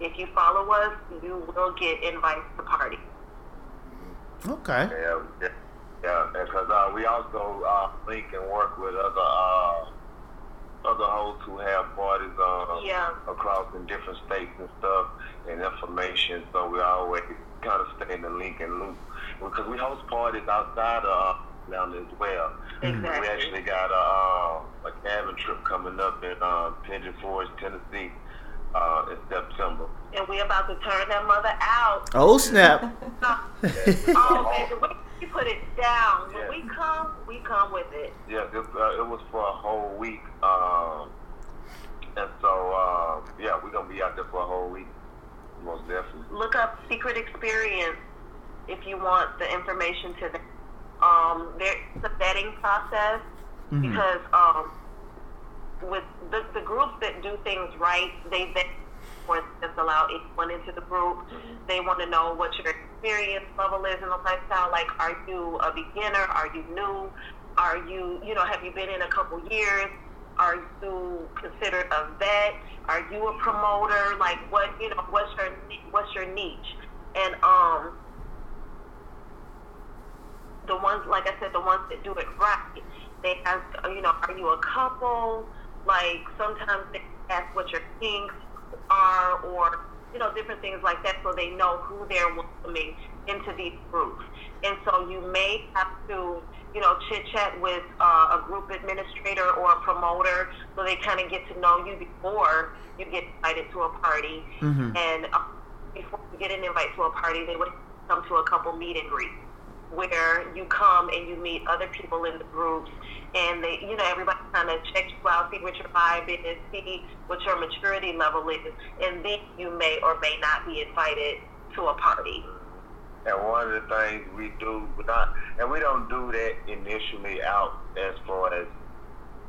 if you follow us, you will get invites to parties. Okay. Yeah, yeah, yeah. Because uh, we also uh, link and work with other uh, other hosts who have parties uh, Yeah. across in different states and stuff and information. So we always kind of stay in the link and loop because we host parties outside of Atlanta as well. Exactly. We actually got a, uh, a cabin trip coming up in uh, Pigeon Forge, Tennessee, uh, in September. And we are about to turn that mother out. Oh snap! oh, baby, we, we put it down. When Yeah. we come, we come with it. Yeah, it, uh, it was for a whole week. Um, and so, uh, yeah, we're going to be out there for a whole week. Most definitely. Look up Secret Experience if you want the information to them. Um, there's a vetting process Mhm. because um, with the, the groups that do things right, they vet or just allow anyone into the group. They want to know what your experience level is in the lifestyle. Like, are you a beginner? Are you new? Are you, you know, have you been in a couple years? Are you considered a vet? Are you a promoter? Like, what, you know, what's your what's your niche? And um, the ones, like I said, the ones that do it right, they ask, you know, are you a couple? Like sometimes they ask what your kinks are, or you know, different things like that, so they know who they're welcoming into these groups. And so you may have to, you know, chit chat with uh, a group administrator or a promoter, so they kind of get to know you before you get invited to a party. Mhm. And uh, before you get an invite to a party, they would come to a couple meet and greets where you come and you meet other people in the groups and they you know everybody kind of checks you out see what your vibe is see what your maturity level is and then you may or may not be invited to a party And one of the things we do, not, and we don't do that initially out as far as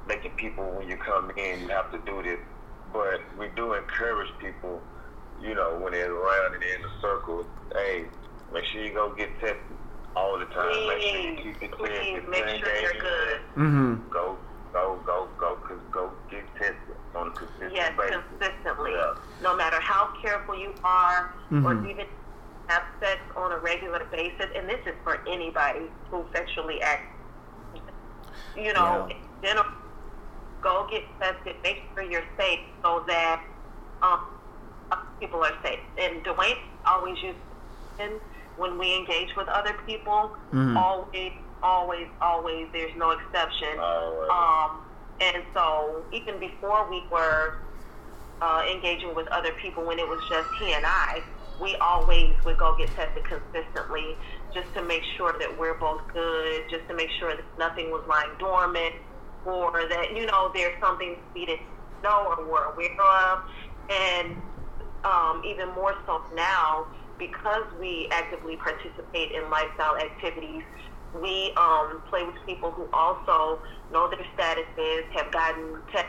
making people when you come in, you have to do this. But we do encourage people, you know, when they're around and they're in the circle, hey, make sure you go get tested all the time. make sure you please keep it clear. please make sure you're good Mm-hmm. Go, go, go, go, cause go get tested on a consistent yes basis. consistently Yeah. no matter how careful you are or Mhm. even have sex on a regular basis and this is for anybody who sexually acts you know Yeah. in general go get tested make sure you're safe so that um, people are safe and Dwayne always used to when we engage with other people Mhm. always always always there's no exception. Um, and so even before we were uh, engaging with other people, when it was just he and I, we always would go get tested consistently just to make sure that we're both good, just to make sure that nothing was lying dormant, or that you know there's something we didn't know or were aware of, and um, even more so now because we actively participate in lifestyle activities. We um, play with people who also know their statuses, have gotten tested,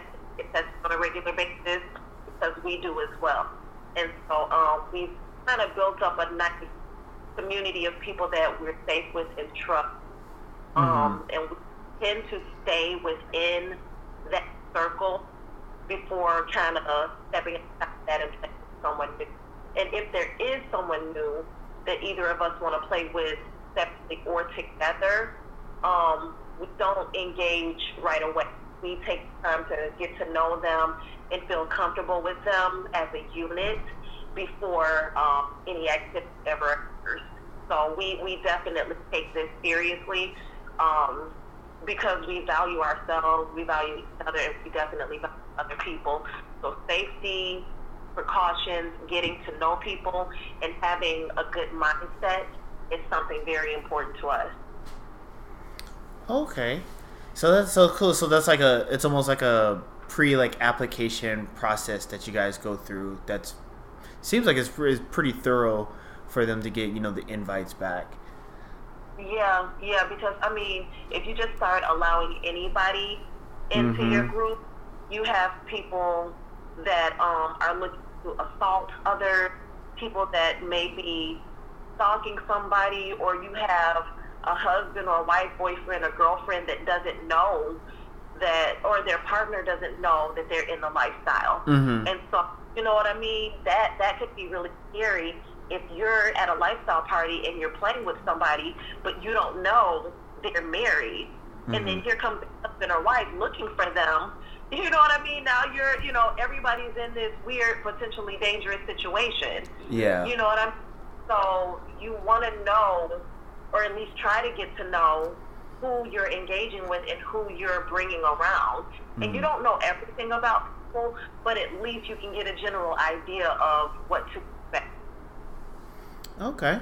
tested on a regular basis, because we do as well. And so um, we've kind of built up a nice community of people that we're safe with and trust. Um, and we tend to stay within that circle before kind of stepping outside that and playing with someone new. And if there is someone new that either of us want to play with separately or together, um, we don't engage right away. We take time to get to know them and feel comfortable with them as a unit before um, any activity ever occurs. So we, we definitely take this seriously um, because we value ourselves, we value each other, and we definitely value other people. So safety, precautions, getting to know people, and having a good mindset is something very important to us. Okay. So that's so cool. So that's like a it's almost like a pre like application process that you guys go through. That's seems like it's, it's pretty thorough for them to get you know the invites back. Yeah, yeah, because I mean, if you just start allowing anybody into Mhm. your group, you have people that um, are looking to assault other people that may be stalking somebody, or you have a husband or a wife, boyfriend or girlfriend that doesn't know that, or their partner doesn't know that they're in the lifestyle. Mhm. And so, you know what I mean? That that could be really scary if you're at a lifestyle party and you're playing with somebody, but you don't know they're married, and then here comes the husband or wife looking for them. You know what I mean? Now you're, you know, everybody's in this weird, potentially dangerous situation. Yeah. You know what I'm? So you want to know, or at least try to get to know who you're engaging with and who you're bringing around. And you don't know everything about people, but at least you can get a general idea of what to expect. Okay.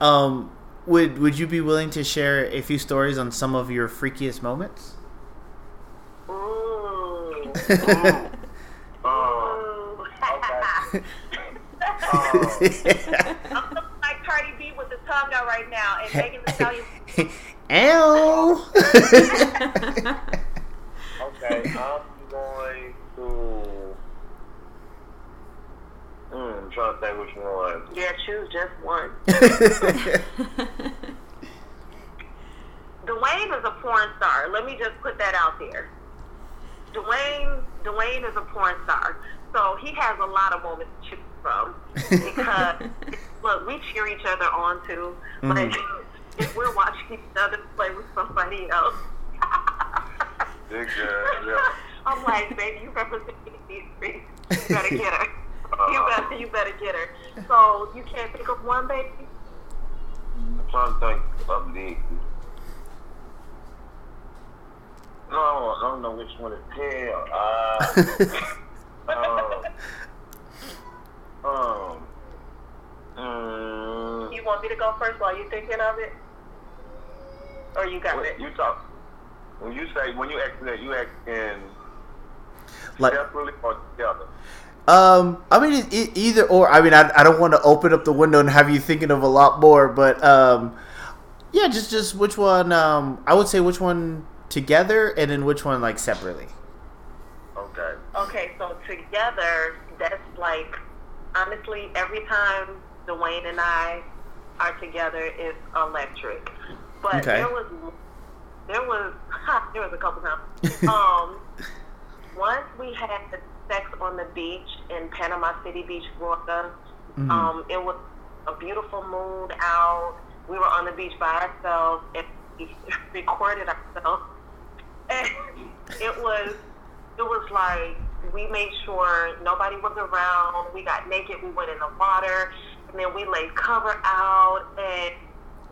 Um, would would you be willing to share a few stories on some of your freakiest moments? Ooh. Ooh. okay. I'm looking like Cardi B with the tongue out right now, and Megan Thee Stallion. Ow! Okay, I'm going to. Mm, I'm trying to think which one. Yeah, choose just one. Dwayne is a porn star. Let me just put that out there. Dwayne, Dwayne is a porn star, so he has a lot of moments to choose from. Because look, we cheer each other on too. Mm. Like if we're watching each other play with somebody else, Big girl, yeah. I'm like, baby, you represent these streets. You better get her. You better, you better get her. So you can't pick up one, baby. I'm trying to think of the. No, I don't know which one to tell. Uh, um, um, mm, You want me to go first while you're thinking of it? Or you got what, it? you talk. When you say when you ask that, you asking like, separately or together. um, I mean, it, it, either or. I mean, I, I don't want to open up the window and have you thinking of a lot more, but um, yeah, just just which one? Um, I would say which one together, and in which one like separately. Okay. Okay, so together, that's like, honestly, every time Dwayne and I are together, it's electric. But Okay. there was, there was, there was a couple times. um, once we had sex on the beach in Panama City Beach, Florida. Um, it was a beautiful moon out. We were on the beach by ourselves and we recorded ourselves. And it was it was like we made sure nobody was around. We got naked. We went in the water, and then we laid cover out, and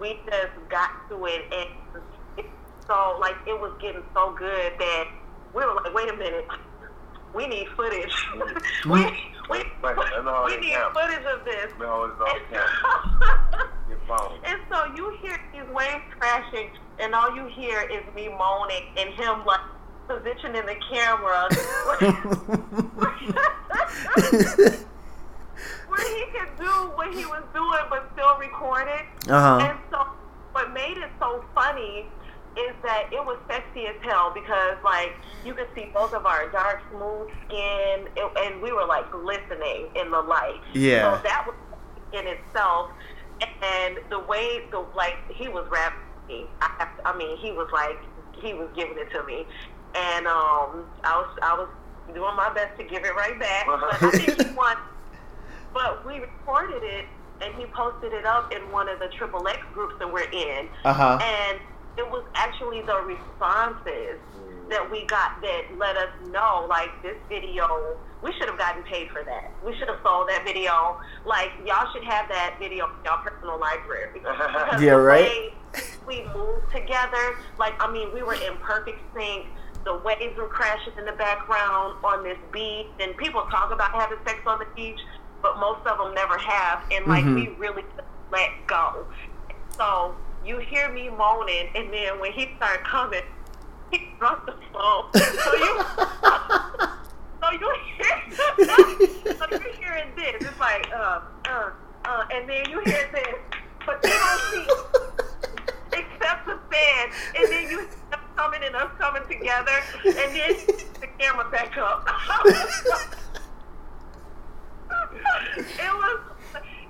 we just got to it. And it, so, like, it was getting so good that we were like, wait a minute, we need footage. we we, Right, I know we need count. footage of this. No, it's all And so- and so you hear these waves crashing, and all you hear is me moaning and him like positioning the camera where he could do what he was doing but still record it. Uh huh. And so what made it so funny is that it was sexy as hell because like you could see both of our dark smooth skin and, and we were like glistening in the light. Yeah. So that was in itself and the way the like he was rapping me. I, I mean he was like he was giving it to me. And um I was I was doing my best to give it right back. But I think he won but we recorded it and he posted it up in one of the triple X groups that we're in. Uh huh. And it was actually the responses that we got that let us know like this video we should have gotten paid for that. We should have sold that video. Like y'all should have that video in y'all personal library. Yeah, right? We moved together, like I mean we were in perfect sync. The waves were crashing in the background on this beach, and people talk about having sex on the beach, but most of them never have. And like Mhm. we really let go. So you hear me moaning, and then when he started coming, he dropped the phone. So you, so you hear, so you're hearing this. It's like, uh, uh, uh, and then you hear this, but you don't see accept the fan, and then you us coming and us coming together, and then the camera back up. it was,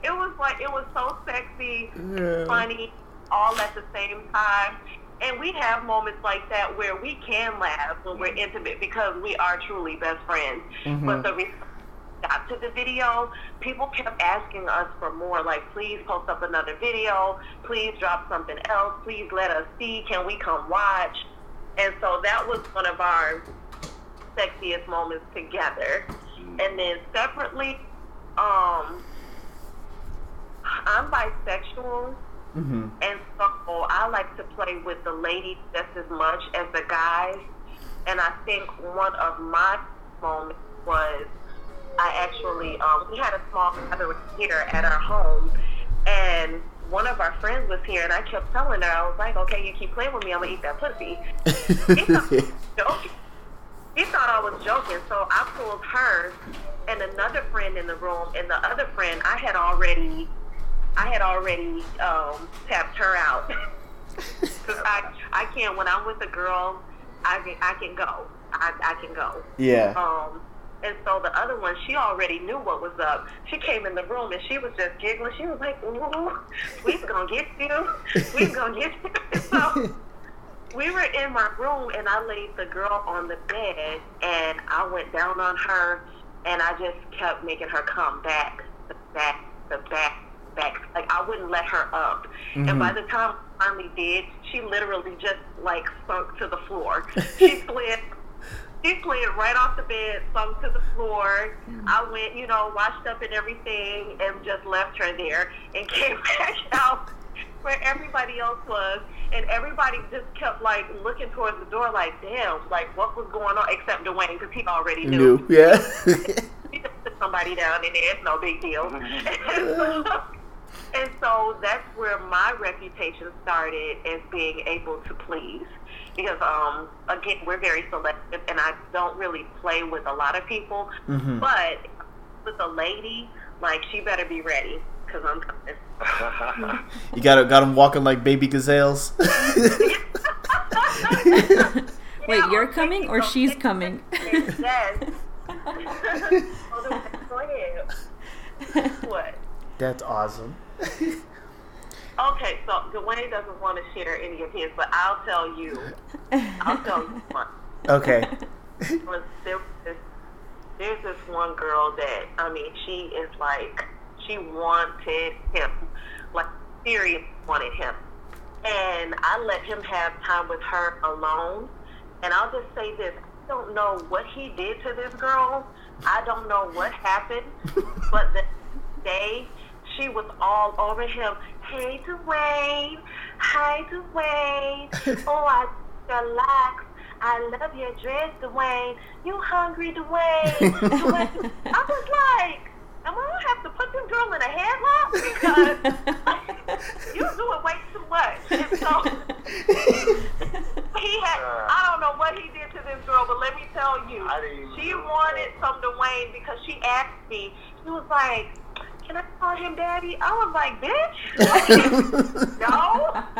it was like it was so sexy, yeah. funny, all at the same time. And we have moments like that where we can laugh when we're mm-hmm. intimate because we are truly best friends. Mm-hmm. But the got to the video, people kept asking us for more. Like, please post up another video. Please drop something else. Please let us see. Can we come watch? And so that was one of our sexiest moments together. And then separately, um, I'm bisexual. Mm-hmm. And so I like to play with the ladies just as much as the guys. And I think one of my moments was I actually, um, we had a small gathering here at our home. And one of our friends was here, and I kept telling her, I was like, okay, you keep playing with me, I'm to eat that pussy. he, thought he thought I was joking. So I pulled her and another friend in the room, and the other friend, I had already I had already um, tapped her out because I I can't when I'm with a girl, I can I can go. I I can go. Yeah. Um. And so the other one, she already knew what was up. She came in the room and she was just giggling. She was like, "Ooh, we're gonna get you. We're gonna get you." So we were in my room and I laid the girl on the bed and I went down on her and I just kept making her come back, back, the back, back. Like I wouldn't let her up. Mm-hmm. And by the time I finally did, she literally just like sunk to the floor. she slid. She slid right off the bed, sunk to the floor. Mm-hmm. I went, you know, washed up and everything, and just left her there and came back out where everybody else was, and everybody just kept like looking towards the door, like, damn, like what was going on? Except Dwayne, because he already knew. knew. Yeah. he just put somebody down in there. It's no big deal. and so that's where my reputation started as being able to please. Because um, again, we're very selective, and I don't really play with a lot of people. Mm-hmm. But with a lady, like she better be ready because I'm coming. you got got them walking like baby gazelles. Wait, you're coming or she's coming? yes. what? That's awesome. Okay, so Dwayne doesn't want to share any of his, but I'll tell you. I'll tell you one. Okay. There's this, there's this one girl that I mean, she is like she wanted him, like seriously wanted him. And I let him have time with her alone. And I'll just say this: I don't know what he did to this girl. I don't know what happened, but the day she was all over him. Hey, Dwayne. Hi, Dwayne. oh, I relax. I love your dress, Dwayne. You hungry, Dwayne? Dwayne. I was like, am I gonna have to put this girl in a headlock because you doing way too much. And so he had I don't know what he did to this girl, but let me tell you, she wanted some Dwayne because she asked me. She was like, "Can I call him daddy?" I was like, "Bitch, no."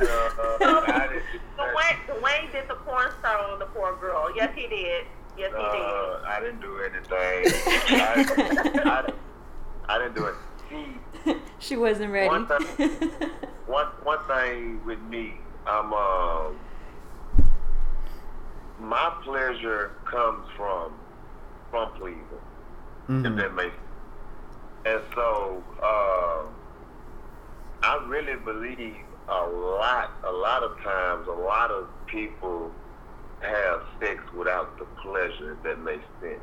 uh, Dwayne, Dwayne did the porn star on the poor girl. Yes, he did. Yes, he did. Uh, I didn't do anything. I, I, I, didn't do it. She, she wasn't ready. One thing, one, one thing with me, I'm uh, my pleasure comes from from pleasing. Mm-hmm. If that makes and so uh, I really believe a lot, a lot of times, a lot of people have sex without the pleasure, that makes sense.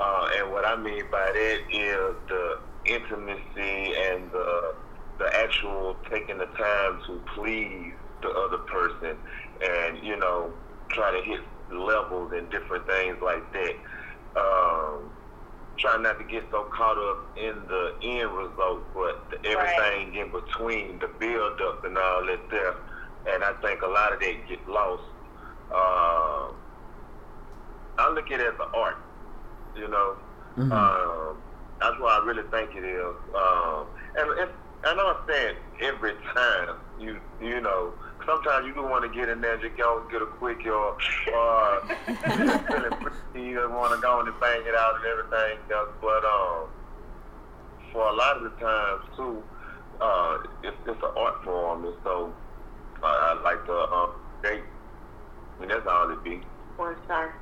Uh, and what I mean by that is the intimacy and the the actual taking the time to please the other person and you know try to hit levels and different things like that. Try not to get so caught up in the end result, but the, everything right. in between, the build up and all that there. And I think a lot of that get lost uh, I look at it as an art, you know. Mm-hmm. Um, that's what I really think it is. Um, and it's, I know I'm saying every time you you know sometimes you do want to get in there and just go and get a quick or or feeling pretty, you want to go and bang it out and everything else. But um, for a lot of the times too, uh, it's, it's an art form, and so uh, I like to um, date. I mean, that's all it be. One star.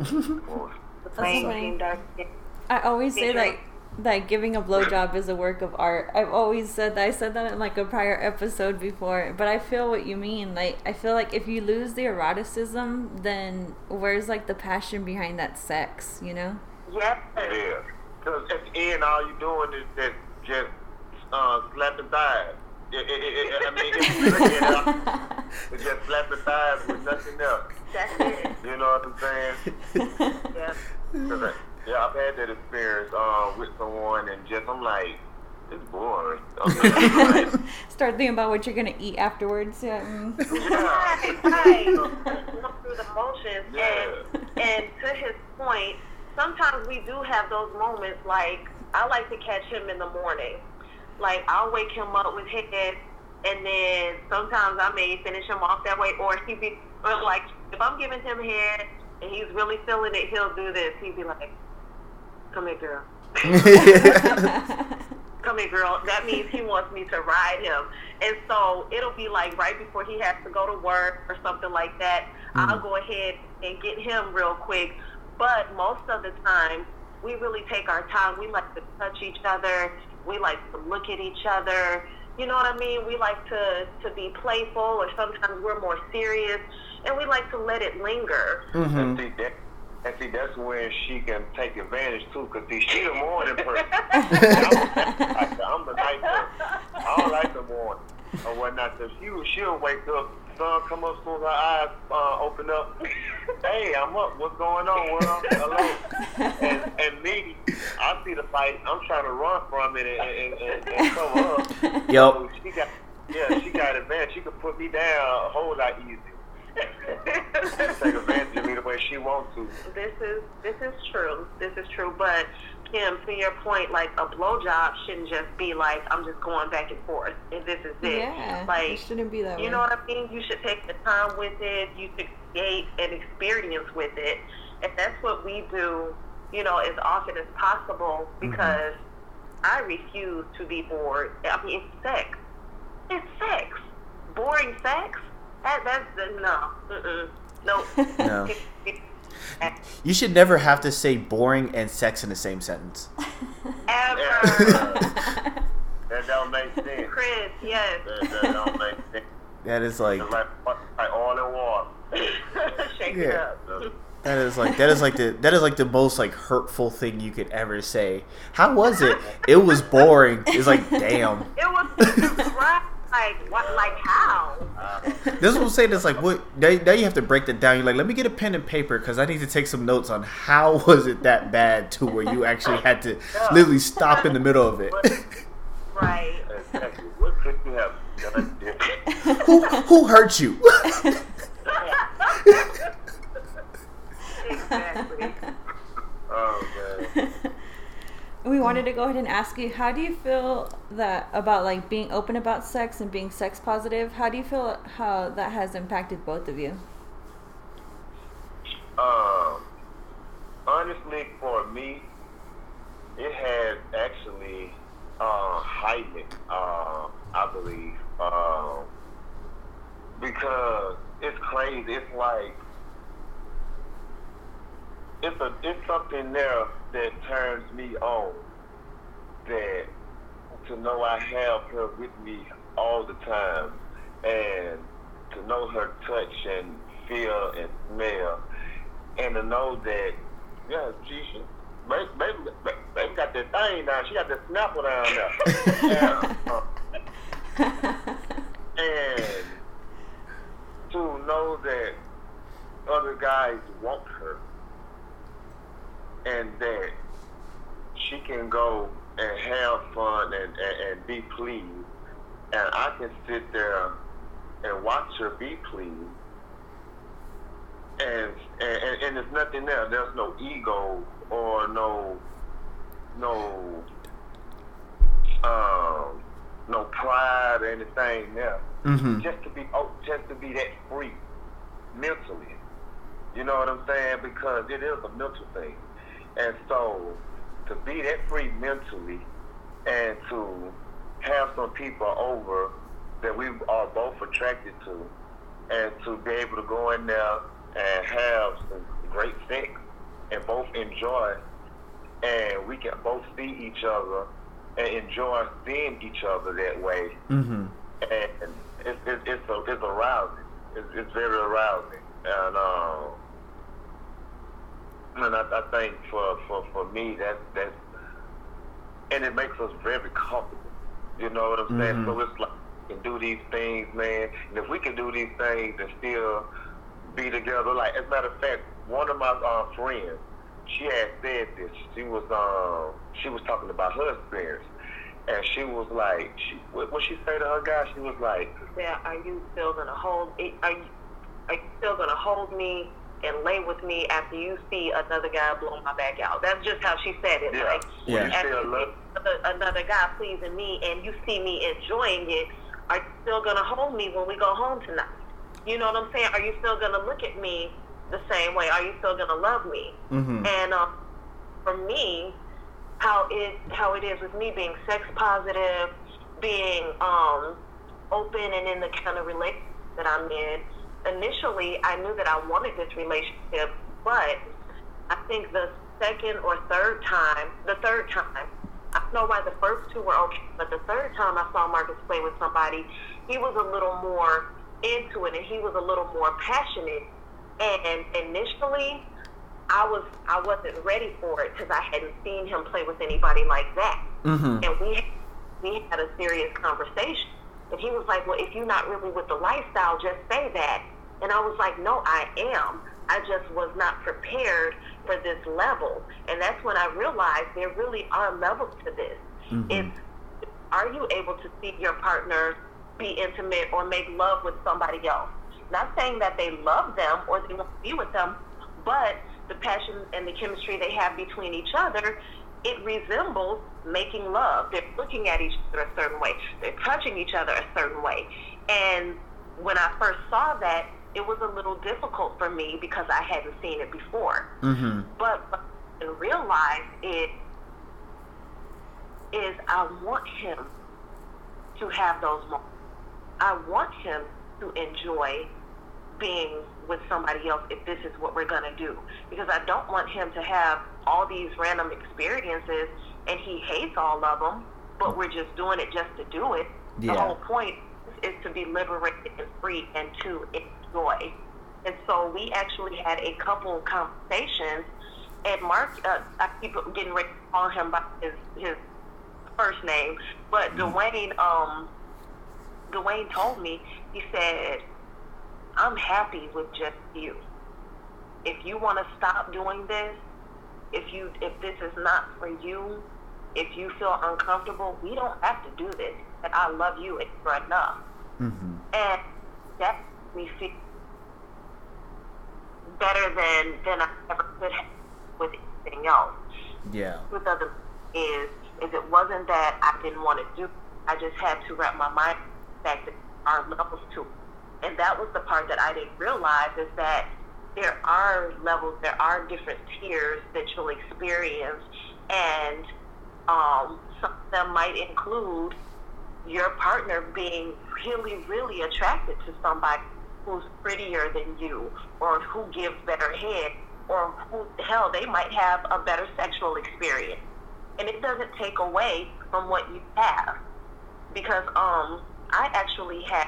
Or- The That's plain funny. dark. I always say Visual. That that giving a blowjob is a work of art. I've always said that. I said that in like a prior episode before, but I feel what you mean. Like I feel like if you lose the eroticism, then where's like the passion behind that sex? You know? Yes. Yeah, because at the end, all you're doing is that just uh, slapping thighs. It, it, it, it, I mean, it's, you know, it's just slapping thighs with nothing else. That's it. You know what I'm saying? Yeah. 'Cause I- yeah, I've had that experience um, with someone, and just I'm like, it's boring. Okay, like, Start thinking about what you're gonna eat afterwards. Yeah. mm. Right, right. Through the motions, Yeah. and and to his point, sometimes we do have those moments. Like I like to catch him in the morning. Like I'll wake him up with head, and then sometimes I may finish him off that way, or he be or like if I'm giving him head and he's really feeling it, he'll do this. He'd be like, "Come here, girl." come here, girl. That means he wants me to ride him. And so it'll be like right before he has to go to work or something like that. I'll mm. go ahead and get him real quick. But most of the time, we really take our time. We like to touch each other. We like to look at each other. You know what I mean? We like to, to be playful, or sometimes we're more serious, and we like to let it linger. Mm-hmm. and see that. And see, that's when she can take advantage too, because see, she the morning person. I'm, I'm the night person. I don't like the morning or whatnot. So she, she'll wake up, sun come up, soon as her eyes uh, open up. hey, I'm up. What's going on? Well, hello. And, and me, I see the fight. I'm trying to run from it and, and, and, and cover up. Yup. So she got, yeah, she got advantage. She could put me down a whole lot easier. Take advantage of me the way she wants to. This is this is true. This is true. But Kim, to your point, like a blowjob shouldn't just be like I'm just going back and forth and this is it. yeah. like it shouldn't be that you way. know what I mean? You should take the time with it. You should create an experience with it, and that's what we do. You know, as often as possible mm-hmm. because I refuse to be bored. I mean, it's sex. It's sex. Boring sex. That that's the no. Mm-mm. Nope. No. You should never have to say boring and sex in the same sentence. Ever. That don't make sense. Chris, yes. That, that don't make sense. That is like It's like, like oil and water. Shake it Yeah. up. that is like that is like the that is like the most like hurtful thing you could ever say. How was it? It was boring. It's like damn. It was right. Like what? Like how? This will say this like what now, now you have to break that down. You're like, let me get a pen and paper because I need to take some notes on how was it that bad to where you actually had to literally stop in the middle of it. Right. Exactly. What could you have done different? who who hurt you? Exactly. Oh man. We wanted to go ahead and ask you how do you feel that about like being open about sex and being sex positive how do you feel how that has impacted both of you Um, honestly, for me, it has actually uh, heightened. Uh, I believe um, because it's crazy. It's like it's a it's something there that turns me on. That to know I have her with me all the time, and to know her touch and feel and smell, and to know that yeah, she should. Baby, baby, baby got that thing down. She got that snapper down there. and, and to know that other guys want her and that she can go and have fun and, and, and be pleased and I can sit there and watch her be pleased and and, and, there's nothing there. There's no ego or no no um no pride or anything there hmm just to be oh, just to be that free mentally. You know what I'm saying? Because it is a mental thing, and so to be that free mentally and to have some people over that we are both attracted to, and to be able to go in there and have some great sex and both enjoy, and we can both see each other and enjoy seeing each other that way. Mm-hmm. And it's it's it's, a, it's arousing. It's, it's very arousing, and um, and I, I think for, for for me that that's and it makes us very comfortable. You know what I'm saying? Mhm. So it's like we can do these things, man. And if we can do these things and still be together, like as a matter of fact, one of my uh, friends, she had said this. She was um she was talking about her experience, and she was like, she what what she say to her guy? She was like, Yeah, are you still gonna hold? Are you are you still gonna hold me and lay with me after you see another guy blow my back out? That's just how she said it. yeah, Like Yeah. you after you love. see another, another guy pleasing me and you see me enjoying it, are you still gonna hold me when we go home tonight? You know what I'm saying? Are you still gonna look at me the same way? Are you still gonna love me? Mm-hmm. And um, for me, how it how it is with me being sex positive, being um, open and in the kind of relationship that I'm in. Initially, I knew that I wanted this relationship, but I think the second or third time, the third time, I don't know why the first two were okay, but the third time I saw Marcus play with somebody, he was a little more into it and he was a little more passionate. And initially, I was I wasn't ready for it because I hadn't seen him play with anybody like that. Mm-hmm. And we we had a serious conversation. And he was like, "Well, if you're not really with the lifestyle, just say that." And I was like, "No, I am. I just was not prepared for this level." And that's when I realized there really are levels to this. Mhm. It's are you able to see your partner be intimate or make love with somebody else? Not saying that they love them or they want to be with them, but the passion and the chemistry they have between each other, it resembles making love. They're looking at each other a certain way. They're touching each other a certain way. And when I first saw that, it was a little difficult for me because I hadn't seen it before. Mm-hmm. But what I realized it is I want him to have those moments. I want him to enjoy being with somebody else if this is what we're going to do. Because I don't want him to have all these random experiences and he hates all of them, but we're just doing it just to do it. The whole point is to be liberated and free and to enjoy. And so we actually had a couple conversations, and Mark, uh, I keep getting ready to call him by his, his first name, but Dwayne, um, Dwayne told me, he said, I'm happy with just you. If you want to stop doing this, if you if this is not for you, if you feel uncomfortable, we don't have to do this. And I love you and you're enough. Mm-hmm. And that makes me feel better than than I ever could have with anything else. Yeah. With other is is it wasn't that I didn't want to do. I just had to wrap my mind back to our levels to. And that was the part that I didn't realize is that there are levels, there are different tiers that you'll experience, and um, some of them might include your partner being really, really attracted to somebody who's prettier than you, or who gives better head, or who hell they might have a better sexual experience, and it doesn't take away from what you have, because um, I actually had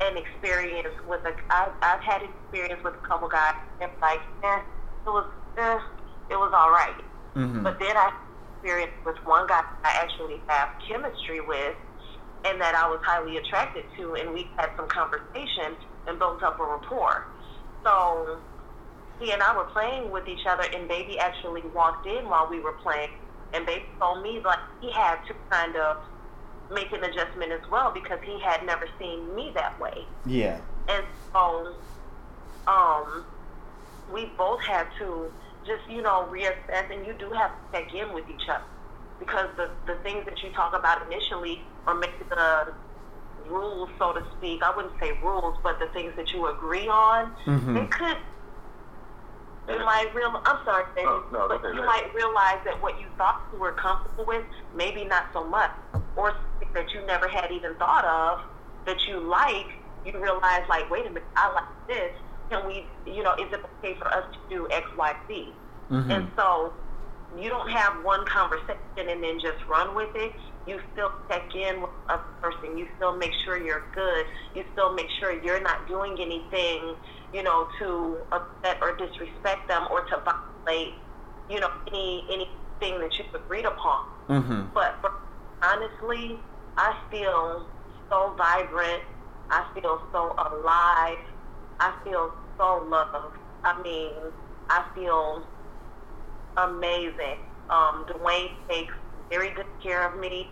an experience with a I, I've had experience with a couple guys, and like, eh, it was, eh, it was all right. Mm-hmm. But then I experienced with one guy that I actually have chemistry with and that I was highly attracted to and we had some conversation and built up a rapport. So he and I were playing with each other and baby actually walked in while we were playing and baby told me like he had to kind of make an adjustment as well because he had never seen me that way. Yeah. And so, um, we both had to just, you know, reassess, and you do have to check in with each other because the, the things that you talk about initially or maybe the rules, so to speak, I wouldn't say rules, but the things that you agree on, Mhm. they could you might real. I'm sorry, baby, Oh, no, but okay, you go might realize that what you thought you were comfortable with, maybe not so much, or something that you never had even thought of that you like. You realize, like, wait a minute, I like this. Can we, you know, is it okay for us to do X, Y, Z? Mhm. And so you don't have one conversation and then just run with it. You still check in with a person. You still make sure you're good. You still make sure you're not doing anything, you know, to upset or disrespect them or to violate, you know, any anything that you've agreed upon. Mhm. But, but honestly, I feel so vibrant. I feel so alive. I feel so loved. I mean, I feel amazing. Um, Dwayne takes very good care of me.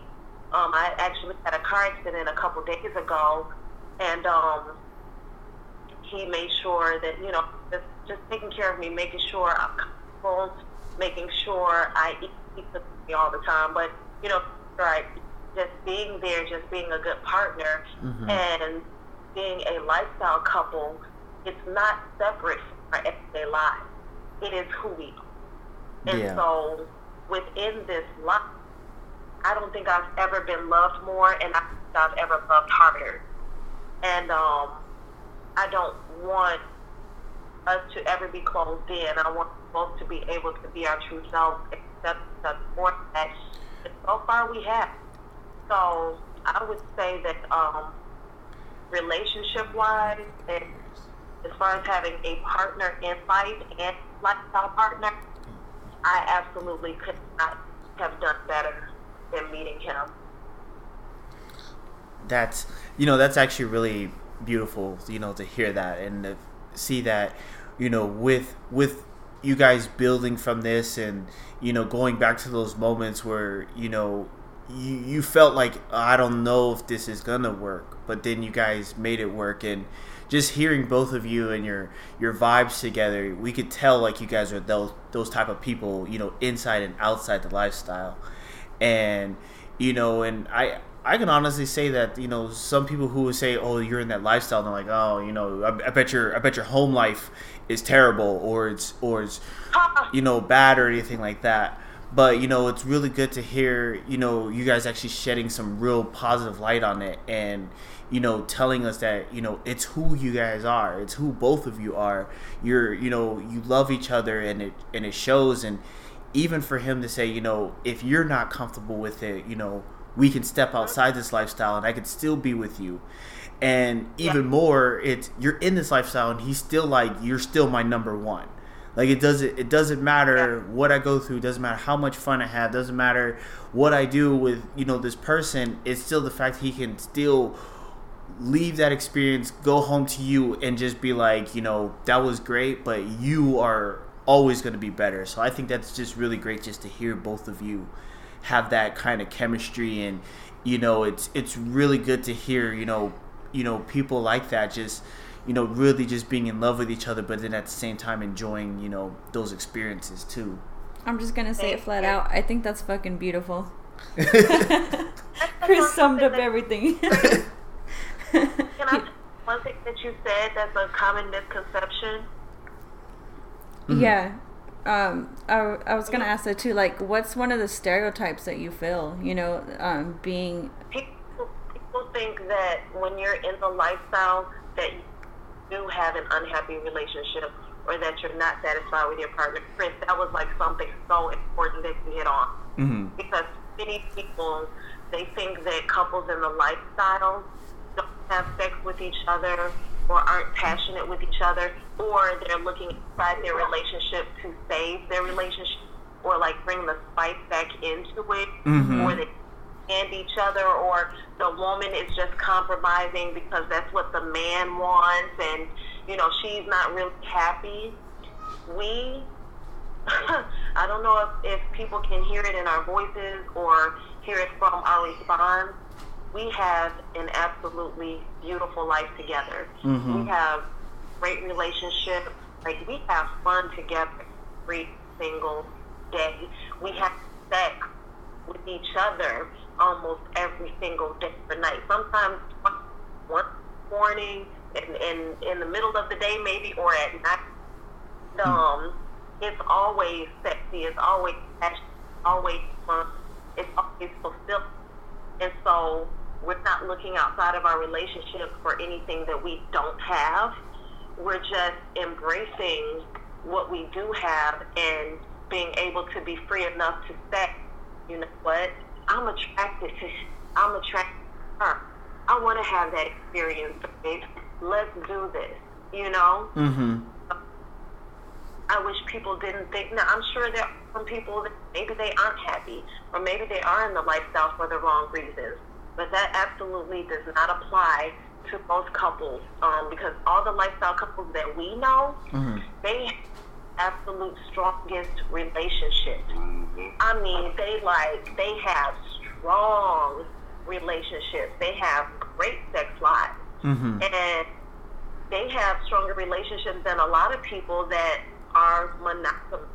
Um, I actually had a car accident a couple days ago, and um, he made sure that you know just just taking care of me, making sure I'm comfortable, making sure I eat he me all the time. But you know, right, just being there, just being a good partner, Mhm. and being a lifestyle couple, it's not separate from our everyday lives. It is who we are. And Yeah. so within this life, I don't think I've ever been loved more, and I don't think I've ever loved harder. And um, I don't want us to ever be closed in. I want both to be able to be our true selves, accept the more that. So far, we have. So I would say that um, relationship-wise, and as far as having a partner in life and lifestyle partner, I absolutely could not have done better than meeting him. that's you know that's actually really beautiful you know to hear that and to see that you know with with you guys building from this and you know going back to those moments where you know you, you felt like I don't know if this is gonna work but then you guys made it work. And just hearing both of you and your your vibes together we could tell like you guys are those those type of people you know inside and outside the lifestyle. And you know and i i can honestly say that you know some people who would say oh you're in that lifestyle and they're like oh you know I, I bet your i bet your home life is terrible or it's or it's you know bad or anything like that but you know it's really good to hear you know you guys actually shedding some real positive light on it and you know telling us that you know it's who you guys are it's who both of you are you're you know you love each other and it and it shows and even for him to say you know if you're not comfortable with it you know we can step outside this lifestyle and i could still be with you. And even more it's you're in this lifestyle and he's still like you're still my number one. Like it doesn't it doesn't matter what I go through, doesn't matter how much fun I have, doesn't matter what I do with, you know, this person, it's still the fact he can still leave that experience, go home to you and just be like, you know, that was great, but you are always going to be better. So I think that's just really great just to hear both of you have that kind of chemistry and you know, it's it's really good to hear, you know, you know, people like that just you know, really just being in love with each other, but then at the same time enjoying, you know, those experiences too. I'm just gonna say it flat out. I think that's fucking beautiful. Chris summed up everything. Can I one thing that you said that's a common misconception? Yeah. Um, I, I was gonna ask that too. Like, what's one of the stereotypes that you feel? You know, um, being People, people think that when you're in the lifestyle that you do have an unhappy relationship or that you're not satisfied with your partner. Chris, that was like something so important that you hit on. Mm-hmm. because many people they think that couples in the lifestyle don't have sex with each other or aren't passionate with each other or they're looking inside their relationship to save their relationship or like bring the spice back into it Mhm. or they and each other or the woman is just compromising because that's what the man wants and you know she's not really happy we I don't know if, if people can hear it in our voices or hear it from our response. We have an absolutely beautiful life together. Mhm. We have great relationship. Like we have fun together every single day. We have sex with each other almost every single day or night. Sometimes one morning and in, in the middle of the day maybe or at night. Um, it's always sexy, it's always passion, always fun, it's always fulfilling. And so we're not looking outside of our relationship for anything that we don't have. We're just embracing what we do have and being able to be free enough to say, you know what, I'm attracted to, I'm attracted to her. I want to have that experience, babe. Let's do this, you know? Mm-hmm. I wish people didn't think. Now, I'm sure there are some people that maybe they aren't happy, or maybe they are in the lifestyle for the wrong reasons. But that absolutely does not apply to most couples, um, because all the lifestyle couples that we know, Mhm. they have absolute strongest relationships. I mean, they like they have strong relationships. They have great sex lives Mm-hmm. and they have stronger relationships than a lot of people that are monogamous.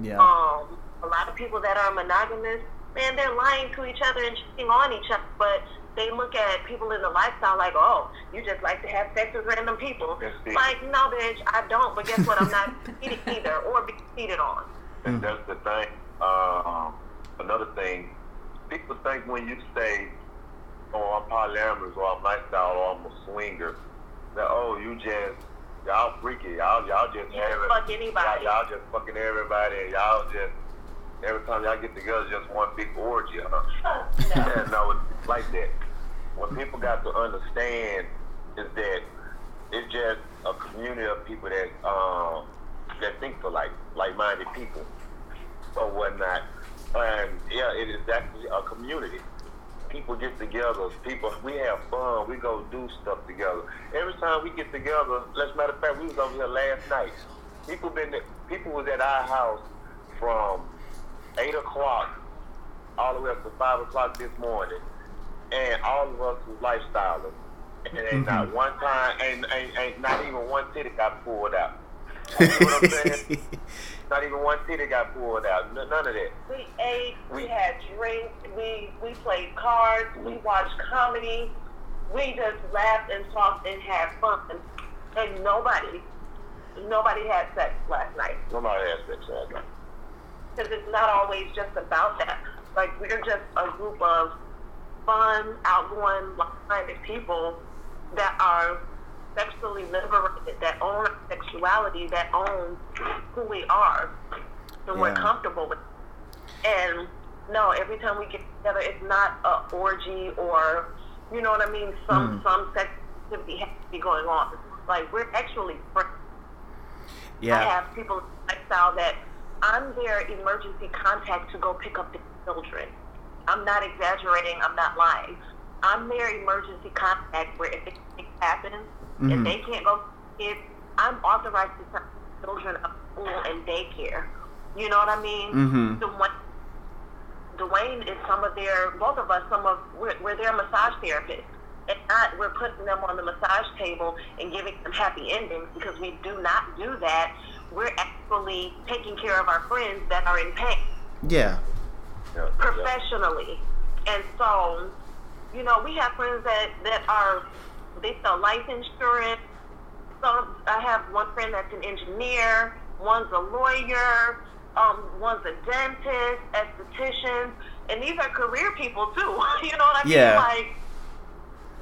Yeah. Um, a lot of people that are monogamous, man, they're lying to each other and cheating on each other, but they look at people in the lifestyle like, oh, you just like to have sex with random people. Like, no, bitch, I don't. But guess what? I'm not cheating either, or being cheated on. And that's the thing. Um, another thing, people think when you say, "Oh, I'm polyamorous," or "I'm lifestyle," or "I'm a swinger," that oh, you just y'all freaky, y'all y'all just You have fuck anybody. Y'all, y'all just fucking everybody, y'all just every time y'all get together, just one big orgy, huh? yeah, no, it's like that. What people got to understand is that it's just a community of people that um, that think for like like-minded people or whatnot. And yeah, it is actually a community. People get together. People, we have fun. We go do stuff together. Every time we get together, let's matter of fact, we was over here last night. People been people was at our house from eight o'clock all the way up to five o'clock this morning, and all of us was lifestylers. And ain't not mm-hmm. one time, ain't, ain't, ain't not even one titty got pulled out. You know what I'm saying? Not even one titty got pulled out. N- None of that. We ate, we We- had drinks, we we played cards, we mm-hmm. watched comedy, we just laughed and talked and had fun. And nobody, nobody had sex last night Nobody had sex last night. Because it's not always just about that. Like we're just a group of fun, outgoing, like-minded people that are sexually liberated, that own our sexuality, that own who we are, and we're comfortable with. And no, every time we get together, it's not a orgy or, you know what I mean? Some Mm. some sex activity has to be going on. Like we're actually friends. I have people lifestyle that I'm their emergency contact to go pick up the children. I'm not exaggerating. I'm not lying. I'm their emergency contact where if anything happens, Mhm. if they can't go, if I'm authorized to send children up school and daycare. You know what I mean? Mhm. Dwayne, Dwayne is some of their, both of us, some of, we're, we're their massage therapists. And not, we're putting them on the massage table and giving them happy endings because we do not do that. We're actually taking care of our friends that are in pain Yeah. Professionally. And so, you know, we have friends that, that are, they sell life insurance. Some, I have one friend that's an engineer, one's a lawyer, um, one's a dentist, esthetician, and these are career people too. you know what I mean? Yeah. Like,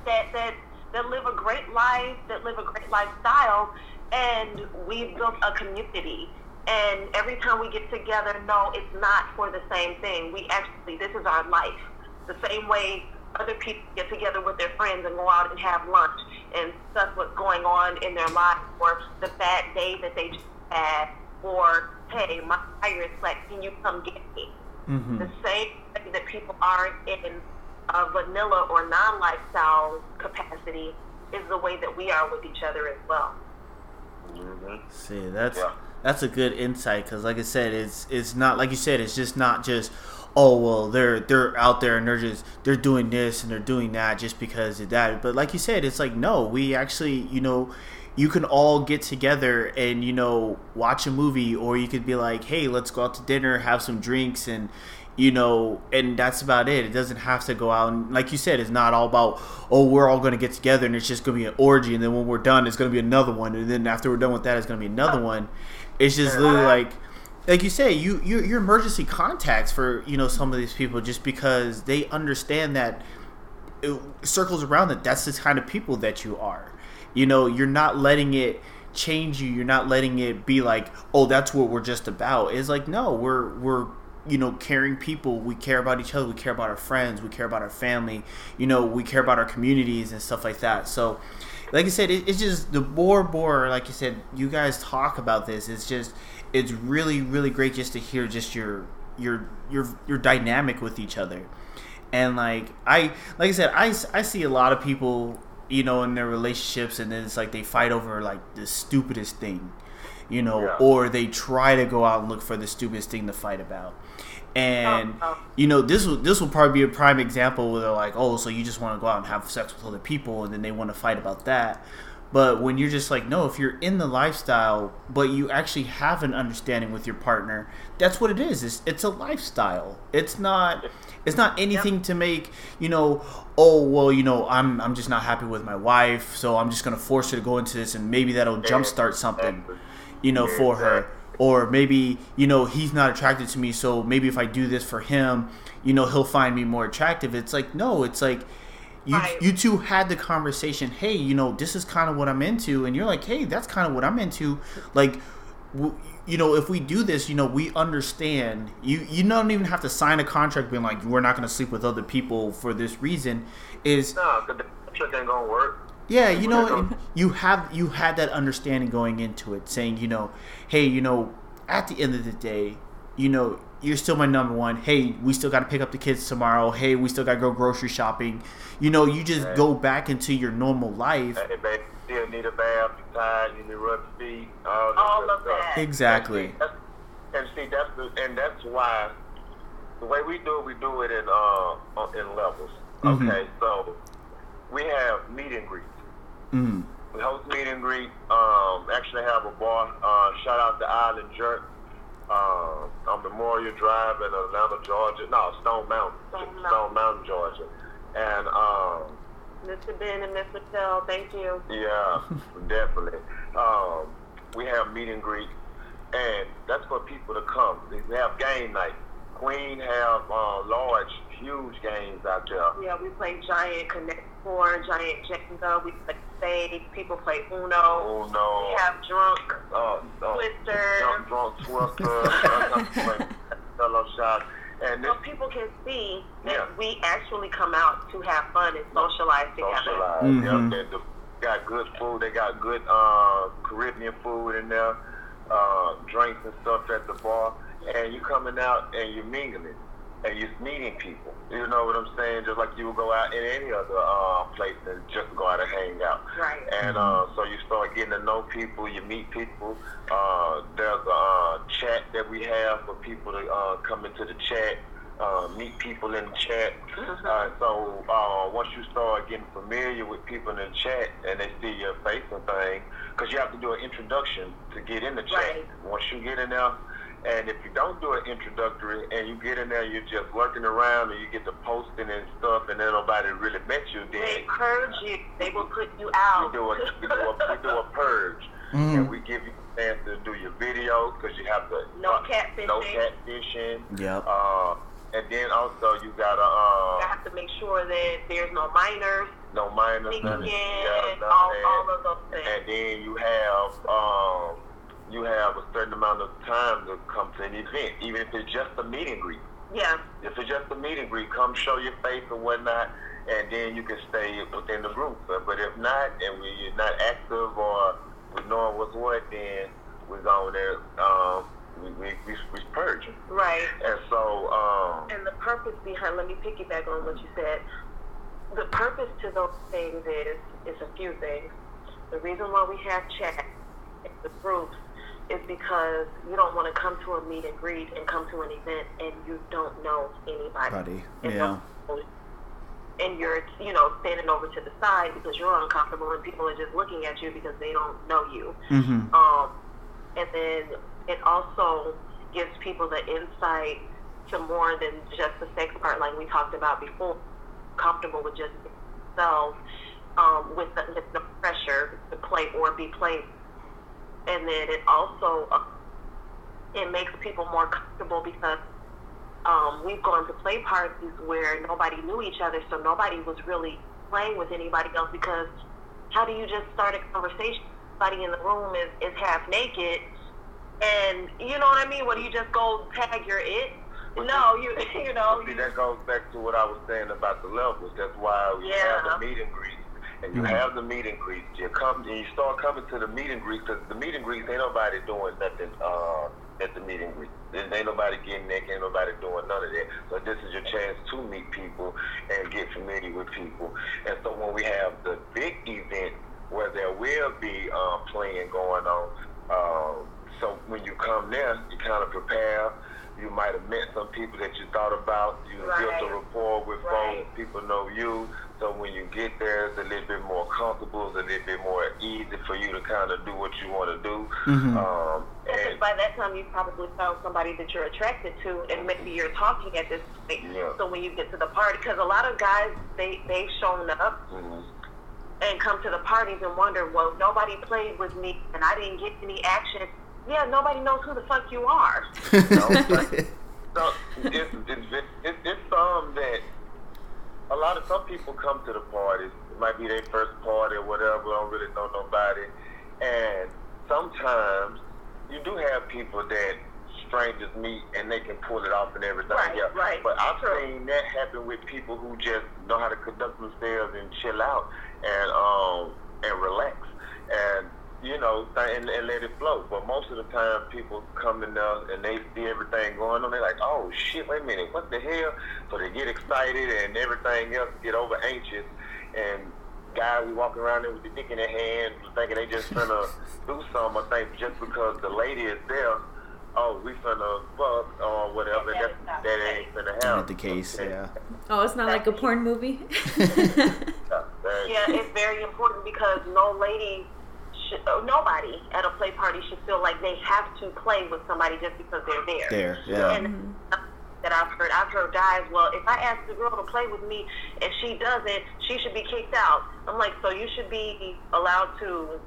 that, that, that live a great life, that live a great lifestyle, and we've built a community. And every time we get together, no, it's not for the same thing. We actually, this is our life. The same way other people get together with their friends and go out and have lunch and discuss what's going on in their lives or the bad day that they just had or, hey, my tire is flat, can you come get me? Mm-hmm. The same way that people are in a vanilla or non-lifestyle capacity is the way that we are with each other as well. Mhm. See, that's Yeah. that's a good insight because, like I said, it's it's not like you said. It's just not just oh well they're they're out there and they're just they're doing this and they're doing that just because of that. But like you said, it's like no, we actually you know you can all get together and you know watch a movie or you could be like hey let's go out to dinner have some drinks and you know and that's about it. It doesn't have to go out and like you said it's not all about oh we're all going to get together and it's just going to be an orgy and then when we're done it's going to be another one. And then after we're done with that it's going to be another one. It's just literally like like you say you you're, you're emergency contacts for you know some of these people just because they understand that it circles around that that's the kind of people that you are. You know you're not letting it change you. You're not letting it be like oh that's what we're just about. It's like no we're we're you know caring people we care about each other we care about our friends we care about our family you know we care about our communities and stuff like that. So like i said it, it's just the more more like you said you guys talk about this it's just it's really really great just to hear just your your your your dynamic with each other. And like i like i said i, I see a lot of people you know in their relationships and then it's like they fight over like the stupidest thing you know Yeah. or they try to go out and look for the stupidest thing to fight about. And Oh, oh. you know this will this will probably be a prime example where they're like oh so you just want to go out and have sex with other people and then they want to fight about that. But when you're just like no if you're in the lifestyle but you actually have an understanding with your partner that's what it is. It's, it's a lifestyle. It's not it's not anything to make you know oh well you know i'm i'm just not happy with my wife so i'm just going to force her to go into this and maybe that'll jumpstart something you know for her. Or maybe you know he's not attracted to me so maybe if i do this for him you know he'll find me more attractive. It's like no it's like you Right. you two had the conversation hey you know this is kind of what i'm into and you're like hey that's kind of what i'm into. Like w- you know if we do this you know we understand. You you don't even have to sign a contract being like we're not going to sleep with other people for this reason. Is No, because the trick ain't gonna work. Yeah, you know, you have you had that understanding going into it, saying, you know, hey, you know, at the end of the day, you know, you're still my number one. Hey, we still got to pick up the kids tomorrow. Hey, we still got to go grocery shopping. You know, you just Right. go back into your normal life. Hey, baby, still need a bath, you tired, you need to rub your feet, all, All of stuff. that. Exactly. That's, and see, that's the, and that's why the way we do it, we do it in uh in levels. Mhm. Okay, so we have meet and greets. Mm. We host meet and greet. Um, actually have a bar. Uh, shout out to Island Jerk um, on Memorial Drive in Atlanta, Georgia. No, Stone Mountain, Stone Stone Mountain. Mountain, Georgia. And um, Mr. Ben and Miss Michelle, thank you. yeah, definitely. Um, we have meet and greet, and that's for people to come. We have game night. Queen have uh, large, huge games out there. Yeah, we play Giant Connect Four, Giant Jenga. We play Spades. People play Uno. Oh no! We have Drunk, uh, uh, Twister. drunk, drunk Twister, Jell-O shots, and this So people can see that Yeah. we actually come out to have fun and socialize together. socialize. Mhm. Yep, they, they got good food. They got good uh, Caribbean food in there, uh, drinks and stuff at the bar. And you coming out and you're mingling and you're meeting people. You know what I'm saying? Just like you would go out in any other uh, place and just go out and hang out. Right. And uh, so you start getting to know people, you meet people. Uh, there's a uh, chat that we have for people to uh, come into the chat, uh, meet people in the chat. Mhm. Uh, so uh, once you start getting familiar with people in the chat and they see your face and thing, because you have to do an introduction to get in the chat. Right. Once you get in there, and if you don't do an introductory and you get in there, you're just lurking around and you get to posting and stuff, and then nobody really met you, then They purge you. They will put you we out. do a we do a, we do a purge, Mhm. and we give you a chance to do your video because you have to No uh, catfishing. no catfishing. Yep. Uh, and then also you gotta I uh, have to make sure that there's no minors no minors, sneaking none of- in, yeah, all, all of those things. and then you have um, you have a certain amount of time to come to an event, even if it's just a meet and greet. Yeah, If it's just a meet and greet, come show your face or whatnot, and then you can stay within the group. But, if not, and we, you're not active or we knowing what's what, then we're going there. Um, we we we, we purging. right. And so um, And the purpose behind, let me piggyback on what you said. The purpose to those things is is a few things. The reason why we have chat the groups is because you don't want to come to a meet and greet and come to an event and you don't know anybody. Buddy. And Yeah. and you're you know standing over to the side because you're uncomfortable and people are just looking at you because they don't know you. Mm-hmm. Um, and then it also gives people the insight to more than just the sex part, like we talked about before. Comfortable with just themselves, um, with, the, with the pressure to play or be played, and then it also uh, it makes people more comfortable because um, we've gone to play parties where nobody knew each other, so nobody was really playing with anybody else because how do you just start a conversation? Somebody in the room is, is half naked, and you know what I mean? What do you just go tag your it? No, you you know. See, that goes back to what I was saying about the levels. That's why we Yeah. have the meet and greet. And you Mhm. have the meet and greet. You come and you start coming to the meet and greet because the meet and greet ain't nobody doing nothing uh, at the meet and greet. There ain't nobody getting there, ain't nobody doing none of that. So this is your chance to meet people and get familiar with people. And so when we have the big event where there will be um, playing going on, um, so when you come there, you kind of prepare. You might have met some people that you thought about. You built a rapport with Right. folks. People know you. So when you get there, it's a little bit more comfortable. It's a little bit more easy for you to kind of do what you want to do. Mhm. Um, Because and by that time, you've probably found somebody that you're attracted to, and maybe you're talking at this point. Yeah. So when you get to the party, because a lot of guys they they've shown up mhm. and come to the parties and wonder, well, nobody played with me and I didn't get any action. Yeah, nobody knows who the fuck you are. So it's, it's, it's, it's some that a lot of some people come to the parties. It might be their first party or whatever. Don't really know nobody, and sometimes you do have people that strangers meet and they can pull it off and everything. Right, yeah. right. But I've True. seen that happen with people who just know how to conduct themselves and chill out and um and relax and you know th- and, and let it flow. But most of the time, people come in there and they see everything going on. They're like, "Oh shit, wait a minute, what the hell?" So they get excited and everything else get over anxious and. Guys, we walking around there with the dick in their hand, thinking they just finna do something. I think just because the lady is there, oh, we finna fuck or whatever. That That, is not that ain't finna happen. Not the case, Okay. yeah. Oh, it's not like a porn movie. Yeah, it's very important because no lady, should, nobody at a play party should feel like they have to play with somebody just because they're there. There, yeah. And that I've heard, I've heard guys, well, if I ask the girl to play with me and she doesn't, she should be kicked out. I'm like, so you should be allowed to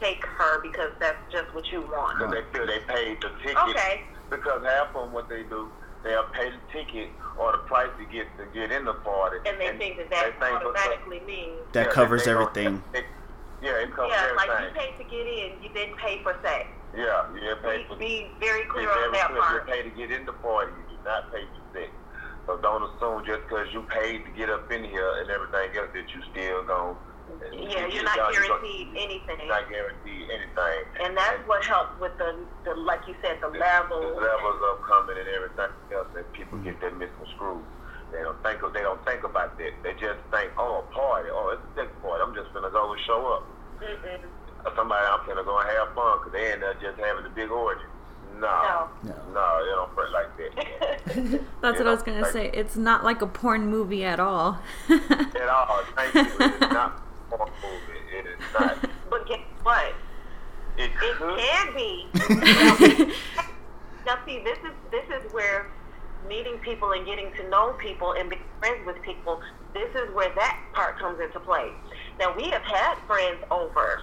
take her because that's just what you want. Because they feel they paid the ticket. Okay. Because half of them, what they do, they'll pay the ticket or the price to get to get in the party. And they think that that they think because- automatically means, That yeah, covers they gonna- everything. it- yeah, it yeah, like you paid to get in, you didn't pay for sex. yeah, you didn't pay Be, for be very Be clear very on that clear. part. You pay to get in the party. You do not pay for sex. So don't assume just because you paid to get up in here and everything else that you still going Yeah, you're not guaranteed anything. You're not guaranteed anything. And that's what helps with the, the like you said, the the level. levels of coming and everything else, and people get that misconstrued. They don't think of, they don't think about that. They just think, oh, a party, oh, it's a sex party. I'm just gonna go and show up. Mm-mm. Somebody, I'm gonna go and have fun because they in there just having a big orgy. No, No. No. no, they don't work like that That's what I was gonna like- say. It's not like a porn movie at all. at all. Thank you. It is not a porn movie. It is not. But guess what? It It can be. now, see, this is this is where meeting people and getting to know people and being friends with people. This is where that part comes into play. Now, we have had friends over,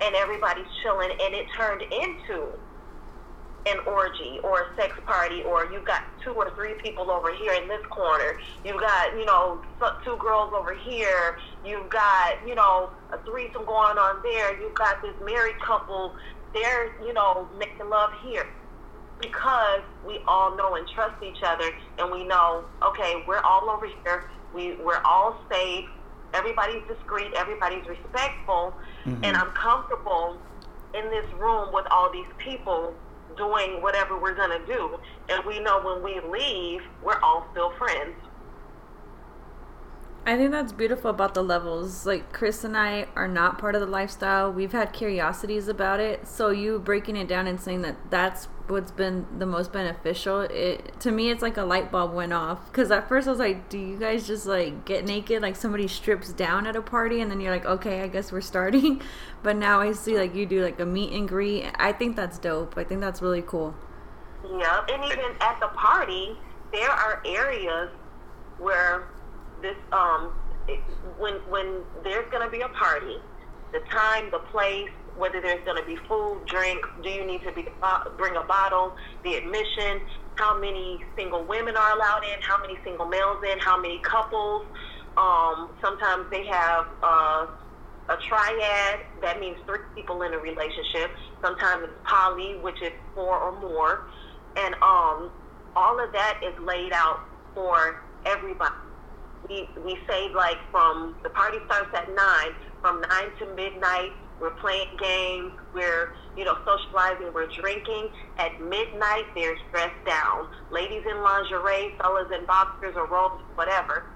and everybody's chilling, and it turned into an orgy or a sex party, or you got two or three people over here in this corner. You've got, you know, two girls over here. You've got, you know, a threesome going on there. You've got this married couple. They're, you know, making love here because we all know and trust each other, and we know, okay, we're all over here. We we're all safe. Everybody's discreet. Everybody's respectful, mm-hmm. and I'm comfortable in this room with all these people doing whatever we're gonna do. And we know when we leave, we're all still friends. I think that's beautiful about the levels. Like Chris and I are not part of the lifestyle. We've had curiosities about it. So you breaking it down and saying that that's what's been the most beneficial. It to me, it's like a light bulb went off. Because at first I was like, "Do you guys just like get naked? Like somebody strips down at a party, and then you're like, okay, I guess we're starting." But now I see like you do like a meet and greet. I think that's dope. I think that's really cool. Yeah, and even at the party, there are areas where this um it, when when there's to be a party, the time, the place, whether there's going to be food, drink, do you need to be bring a bottle, the admission, how many single women are allowed in, how many single males in, how many couples. Um, sometimes they have uh, a triad, that means three people in a relationship. Sometimes it's poly, which is four or more. And um, all of that is laid out for everybody. We, we say like from the party starts at nine, from nine to midnight, we're playing games, we're, you know, socializing, we're drinking. At midnight, there's dress down. Ladies in lingerie, fellas in boxers or robes, whatever.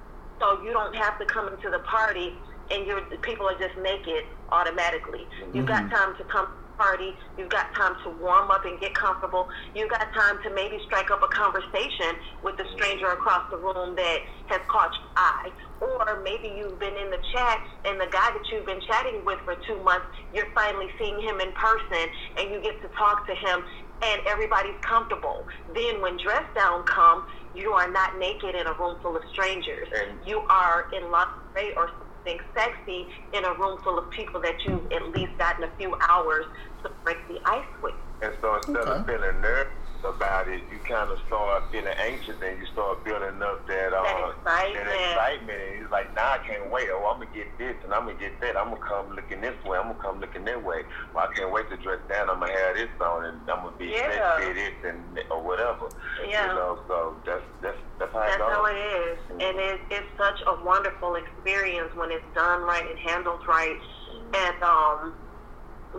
So you don't have to come into the party and your people are just naked automatically. You've got mm-hmm. time to come party. You've got time to warm up and get comfortable. You've got time to maybe strike up a conversation with the stranger across the room that has caught your eye. Or maybe you've been in the chat and the guy that you've been chatting with for two months, you're finally seeing him in person and you get to talk to him and everybody's comfortable. Then when dress down comes, you are not naked in a room full of strangers. You are in lingerie or something sexy in a room full of people that you've at least gotten a few hours to break the ice with. And so instead okay. of feeling nervous about it, you kind of start feeling anxious and you start building up that, uh, that excitement. That excitement. And you're like, nah, I can't wait. Oh, I'm going to get this and I'm going to get that. I'm going to come looking this way. I'm going to come looking that way. Well, I can't wait to dress down. I'm going to have this on and I'm going to be yeah. this and or whatever. Yeah. You know, so that's, that's, that's how that's it goes. how it is. Mm-hmm. And it, it's such a wonderful experience when it's done right and handled right. And, um,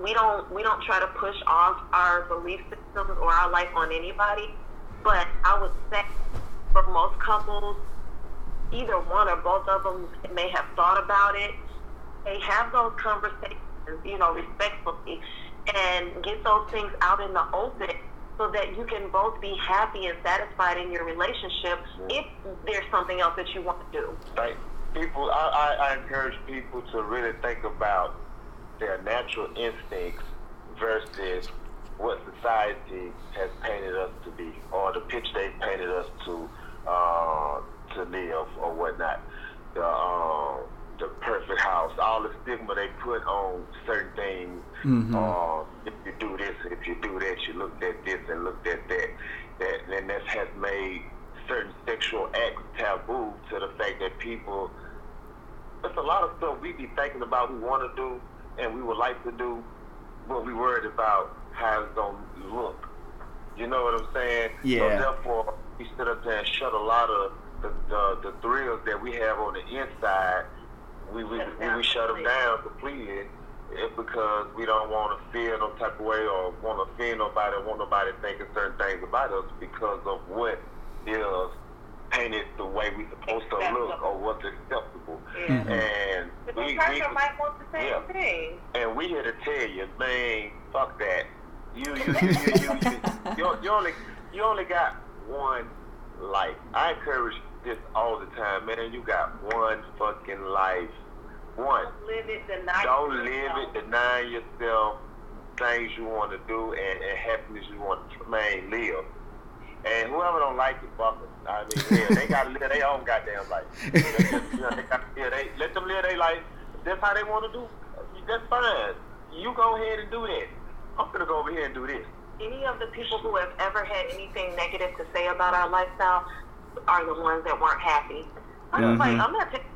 we don't we don't try to push off our belief systems or our life on anybody. But I would say for most couples, either one or both of them may have thought about it. They have those conversations, you know, respectfully, and get those things out in the open so that you can both be happy and satisfied in your relationship if there's something else that you want to do. Right. People, I, I, I encourage people to really think about their natural instincts versus what society has painted us to be, or the picture they painted us to uh, to live, or whatnot. The uh, the perfect house, all the stigma they put on certain things. Mm-hmm. Uh, if you do this, if you do that, you looked at this and looked at that. That then that has made certain sexual acts taboo to the fact that people. There's a lot of stuff we be thinking about we want to do and we would like to do, what we worried about how it's gonna look. You know what I'm saying? Yeah. So therefore, we sit up there and shut a lot of the, the, the thrills that we have on the inside. We we, we, we shut them down completely it because we don't want to feel no type of way or want to offend nobody want nobody thinking certain things about us because of what is painted the way we supposed to look or what's acceptable. Yeah. Mm-hmm. And but we, we, might want the same yeah. thing. And we here to tell you, man, fuck that. You you you you, you, you, you only you only got one life. I encourage this all the time, man. You got one fucking life. One. Don't live it, deny Don't live it, deny yourself things you want to do and, and happiness you want to, man, live. And whoever don't like it, fuck them. I mean, yeah, they gotta live their own goddamn life. you know, they gotta, yeah, they let them live their life. That's how they want to do. That's fine. You go ahead and do that. I'm gonna go over here and do this. Any of the people who have ever had anything negative to say about our lifestyle are the ones that weren't happy. I'm mm-hmm. like, I'm not taking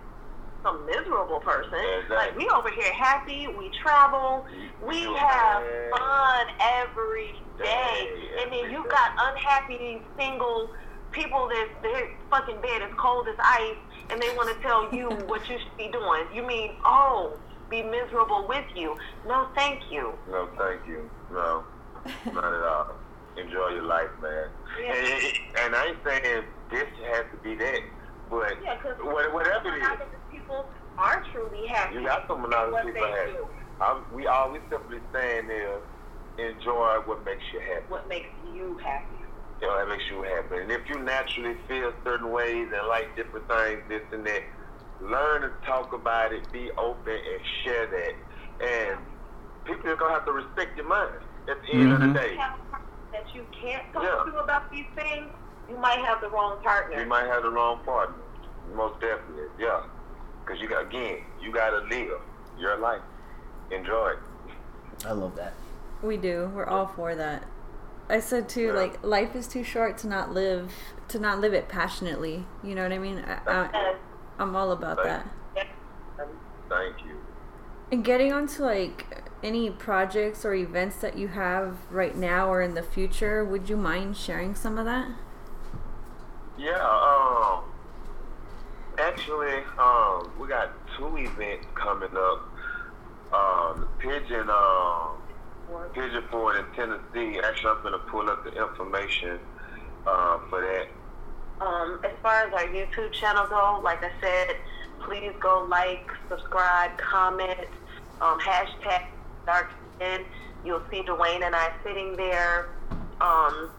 some miserable person. Exactly. Like we over here happy, we travel, we have fun every day, and then you've got unhappy single people that their fucking bed is cold as ice, and they want to tell you what you should be doing. You mean oh, be miserable with you? No, thank you. No, thank you. No, not at all. Enjoy your life, man. Yeah. And, and I ain't saying this has to be that, but yeah, whatever it is people are truly happy. You got some monogamous people happy. I'm, we all we simply saying is enjoy what makes you happy. What makes you happy? You know, that makes you happy. And if you naturally feel certain ways and like different things, this and that, learn to talk about it, be open, and share that. And people are gonna have to respect your mind at the end of Mhm. the day. Have a partner that you can't talk Yeah. to about these things. You might have the wrong partner. You might have the wrong partner. Most definitely, yeah. Because you got again, you gotta live your life. Enjoy it. I love that. We do. We're all for that. I said too, Yeah. like life is too short to not live to not live it passionately. You know what I mean? I, I, I'm all about that. um, Thank you. And getting onto like any projects or events that you have right now or in the future, would you mind sharing some of that? Yeah, um, actually, um, we got two events coming up. Um, Pigeon, um, Pigeon Forge in Tennessee. Actually, I'm gonna pull up the information uh, for that. Um, as far as our YouTube channel go, like I said, please go like, subscribe, comment, um, hashtag dark skin. You'll see Dwayne and I sitting there. Um,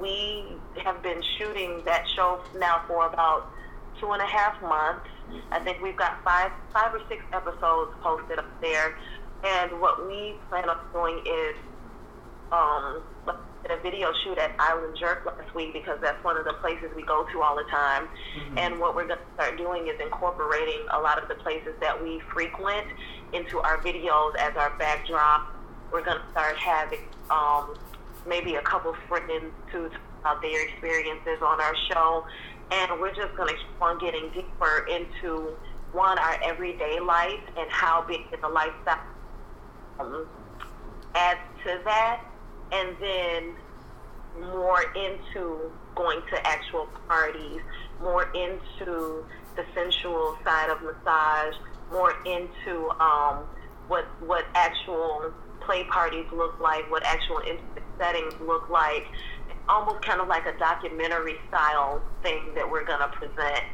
we have been shooting that show now for about two and a half months. I think we've got five, five or six episodes posted up there. And what we plan on doing is um, did a video shoot at Island Jerk last week because that's one of the places we go to all the time. And what we're going to start doing is incorporating a lot of the places that we frequent into our videos as our backdrop. We're going to start having um, maybe a couple friends to talk about their experiences on our show. And we're just going to keep on getting deeper into one, our everyday life and how big the lifestyle um, adds to that, and then more into going to actual parties, more into the sensual side of massage, more into um, what what actual play parties look like, what actual intimate settings look like, almost kind of like a documentary style thing that we're gonna present.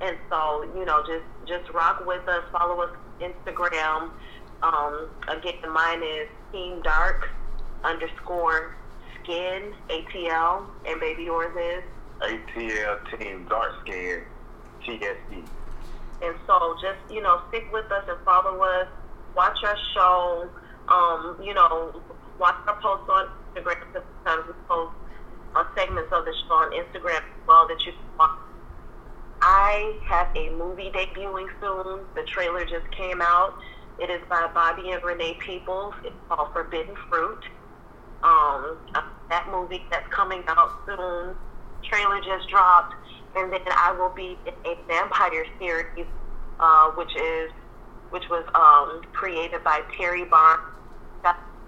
And so, you know, just just rock with us, follow us on Instagram. Um, again, mine is Team Dark underscore Skin ATL, and baby yours is. ATL Team Dark Skin TSE. And so, just you know, stick with us and follow us. Watch our show. Um, you know, watch our posts on Instagram. Because sometimes we post uh, segments of the show on Instagram as well that you can watch. I have a movie debuting soon. The trailer just came out. It is by Bobby and Renee Peoples. It's called Forbidden Fruit. Um, that movie that's coming out soon. Trailer just dropped, and then I will be in a vampire series, uh, which is which was um, created by Terry Barnes.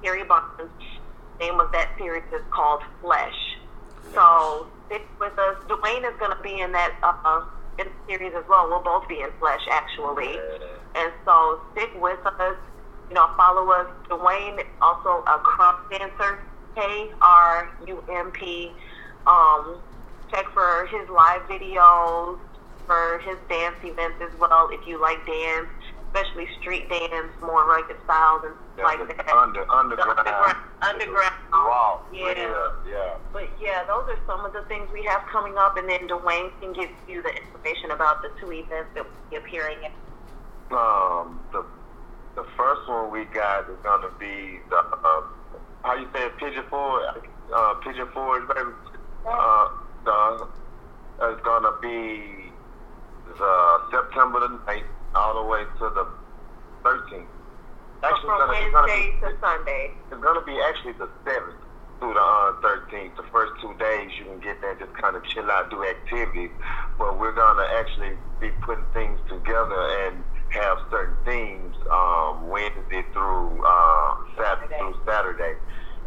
Terry Barnes. Name of that series is called Flesh. So stick with us. Dwayne is going to be in that uh, in series as well. We'll both be in Flesh actually, and so stick with us. You know, follow us. Dwayne also a krump dancer. K R U M P. Um, check for his live videos, for his dance events as well. If you like dance, especially street dance, more rugged styles and stuff like that. the under, The underground. underground, underground. Raw. Yeah. Yeah. yeah. But yeah, those are some of the things we have coming up, and then Dwayne can give you the information about the two events that will be appearing at. Um, the the first one we got is gonna be the uh, how you say it, Pigeon Forward, uh, Pigeon Forward, baby. Uh, the it's gonna be the September the 9th all the way to the 13th. Actually, from it's gonna, it's gonna Wednesday be, to Sunday. it's gonna be actually the 7th through the uh, 13th. The first two days you can get there, just kind of chill out, do activities. But we're gonna actually be putting things together and have certain themes um, Wednesday through uh, Saturday, Saturday. through Saturday.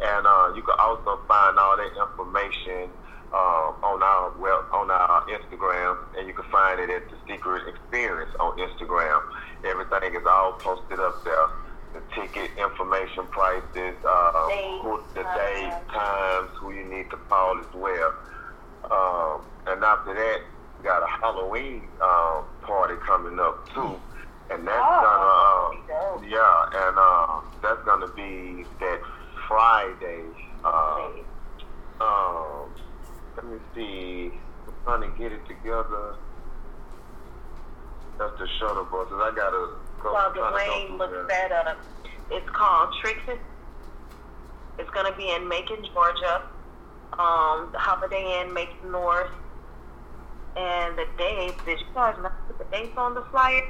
And uh, you can also find all that information uh, on our well on our Instagram, and you can find it at the Secret Experience on Instagram. Everything is all posted up there. The ticket information, prices, uh, who, the times. date, times, who you need to call as well. Um, and after that, we got a Halloween um, party coming up too, and that's Oh, gonna uh, be yeah, and uh, that's gonna be that Friday Um, um, let me see. I'm trying to get it together. That's the shuttle buses. I gotta go. I'm Dwayne looks that up, it's called and It's going to be in Macon, Georgia. Um, the Holiday Inn, Macon North. And the dates, did you guys not put the dates on the flyer?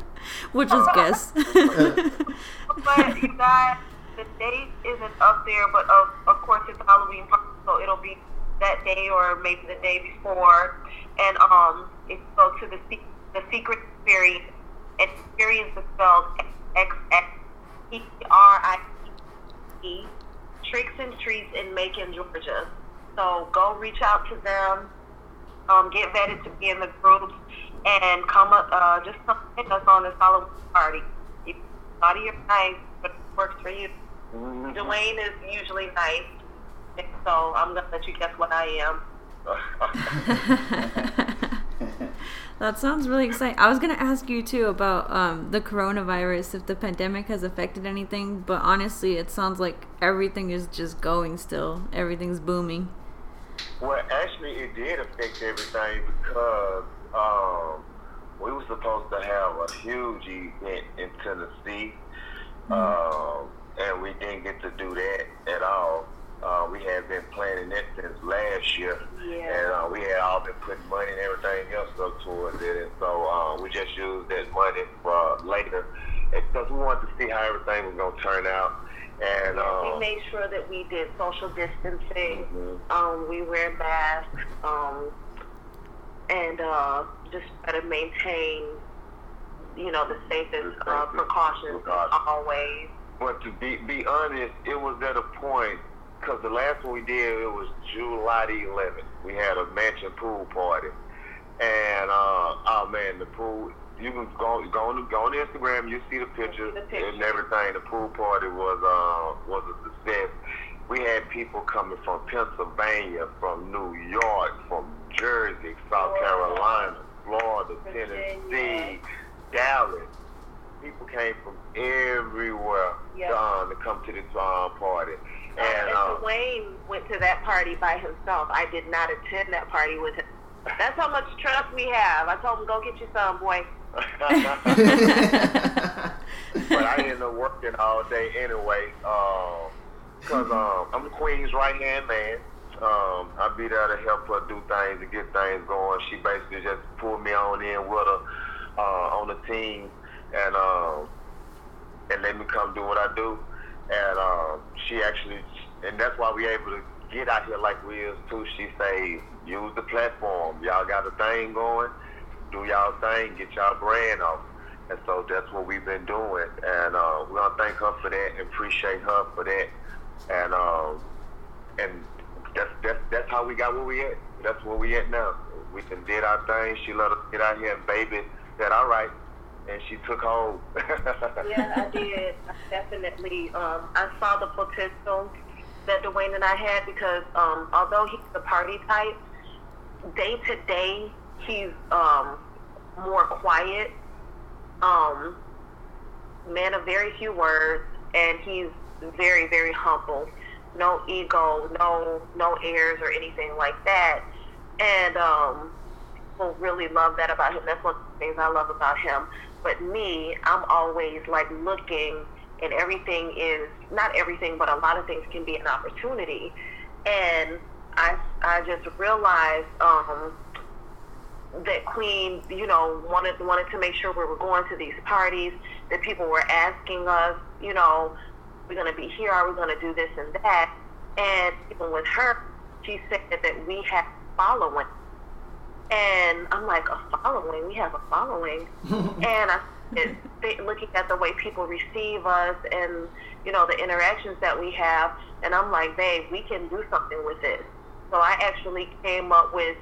We'll just guess. but you guys, the date isn't up there, but of, of course it's Halloween so it'll be that day or maybe the day before. And um, it's go to the Se- the secret experience. Experience is spelled X X E R I E. Tricks and Treats in Macon, Georgia. So go reach out to them. Um, get vetted to be in the groups and come up, uh, just come hit us on this Halloween party. If body your nice, but it works for you. Dwayne is usually nice, so I'm gonna let you guess what I am. that sounds really exciting. I was gonna ask you too about um, the coronavirus, if the pandemic has affected anything, but honestly, it sounds like everything is just going still. Everything's booming. Well, actually, it did affect everything because um, we were supposed to have a huge event in Tennessee, um, and we didn't get to do that at all. Uh, we had been planning it since last year, Yeah. and uh, we had all been putting money and everything else up towards it, and so uh, we just used that money for later because we wanted to see how everything was going to turn out. And we um, made sure that we did social distancing. Mhm. Um, we wear masks, um, and uh, just try to maintain, you know, the safest uh, precautions precautions. always. But to be be honest, it was at a point because the last one we did it was July the 11th. We had a mansion pool party, and uh, oh man, the pool. You can go go on go on Instagram. You see the pictures The pictures. and everything. The pool party was uh, was a success. We had people coming from Pennsylvania, from New York, from Jersey, South Florida. Carolina, Florida, Virginia. Tennessee, Dallas people came from everywhere um, to come to this um, party. Uh, And um, Dwayne went to that party by himself. I did not attend that party with him. That's how much trust we have. I told him, go get you some, boy. but I ended up working all day anyway, because um, I'm the queen's right hand man. Um, I be there to help her do things and get things going. She basically just pulled me on in with her uh, on the team and um, and let me come do what I do. And um, she actually, and that's why we able to get out here like we is too. She say, use the platform. Y'all got a thing going. Do y'all thing. Get y'all brand off. And so that's what we've been doing. And uh, we're gonna thank her for that and appreciate her for that. And um, and that's that's that's how we got where we at. That's where we at now. We can did our thing. She let us get out here and baby said, All right and she took hold. Yeah, I did. Definitely. Um, I saw the potential that Dwayne and I had because um, although he's the party type, day to day he's um, more quiet. Um, man of very few words, and he's very, very humble. No ego, no no airs or anything like that. And um, people really love that about him. That's one of the things I love about him. But me, I'm always like looking, and everything is not everything, but a lot of things can be an opportunity. And I, I just realized um, that Queen, you know, wanted wanted to make sure we were going to these parties. That people were asking us, you know, we're going to be here. Are we going to do this and that? And even with her, she said that we have following. And I'm like, a following? We have a following. and I th- looking at the way people receive us and, you know, the interactions that we have. And I'm like, babe, we can do something with this. So I actually came up with,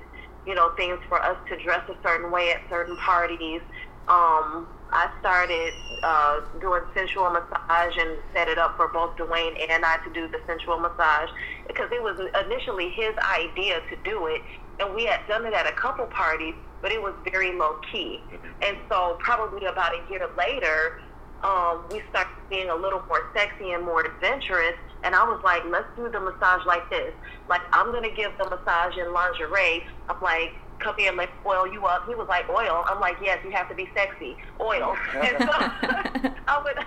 you know, things for us to dress a certain way at certain parties. Um, I started uh, doing sensual massage and set it up for both Dwayne and I to do the sensual massage because it was initially his idea to do it, and we had done it at a couple parties, but it was very low key. And so, probably about a year later, um, we started being a little more sexy and more adventurous. And I was like, let's do the massage like this. Like, I'm going to give the massage in lingerie. I'm like, come here, let's oil you up. He was like, oil? I'm like, yes, you have to be sexy. Oil. And so I would,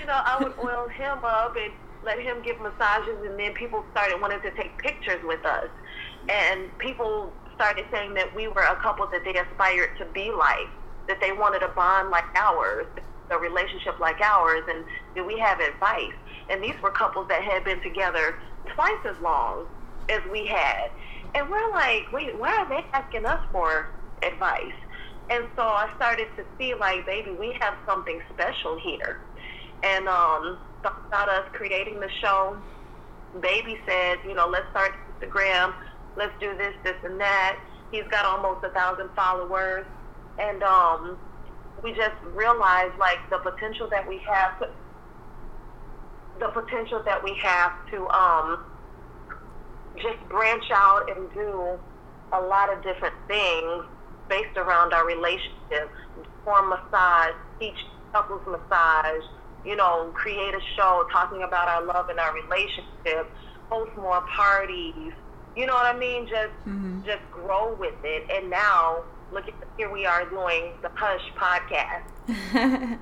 you know, I would oil him up and let him give massages. And then people started wanting to take pictures with us. And people started saying that we were a couple that they aspired to be like, that they wanted a bond like ours, a relationship like ours. And do we have advice? And these were couples that had been together twice as long as we had. And we're like, wait, why are they asking us for advice? And so I started to see like, baby, we have something special here. And um, about us creating the show. Baby said, you know, let's start Instagram. Let's do this, this, and that. He's got almost a thousand followers. And um, we just realized like the potential that we have to, the potential that we have to um, just branch out and do a lot of different things based around our relationship. Form massage, teach couples massage, you know, create a show talking about our love and our relationship, host more parties. You know what I mean? Just Mhm. just grow with it. And now look at here we are doing the Hush podcast.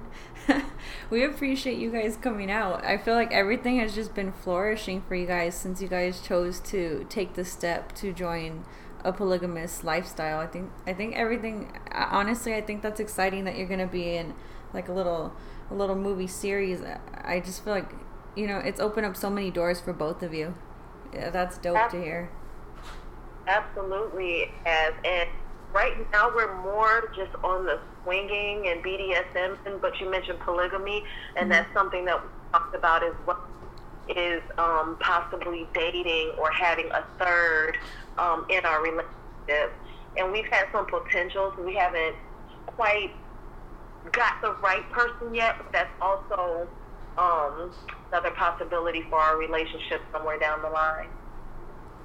we appreciate you guys coming out. I feel like everything has just been flourishing for you guys since you guys chose to take the step to join a polygamous lifestyle. I think I think everything honestly I think that's exciting that you're going to be in like a little a little movie series. I just feel like you know, it's opened up so many doors for both of you. Yeah, that's dope to hear. Absolutely, as and right now we're more just on the swinging and BDSM, and- but you mentioned polygamy, and that's something that we talked about as well. Is um, possibly dating or having a third um, in our relationship, and we've had some potentials. We haven't quite got the right person yet, but that's also um, another possibility for our relationship somewhere down the line.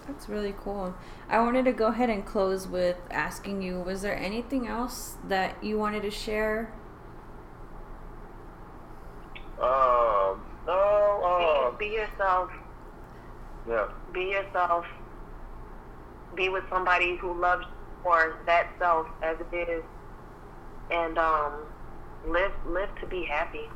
That's really cool. I wanted to go ahead and close with asking you was there anything else that you wanted to share? Um, no, um, be, be yourself. yeah. Be yourself. Be with somebody who loves you for that self as it is, and um, live live to be happy.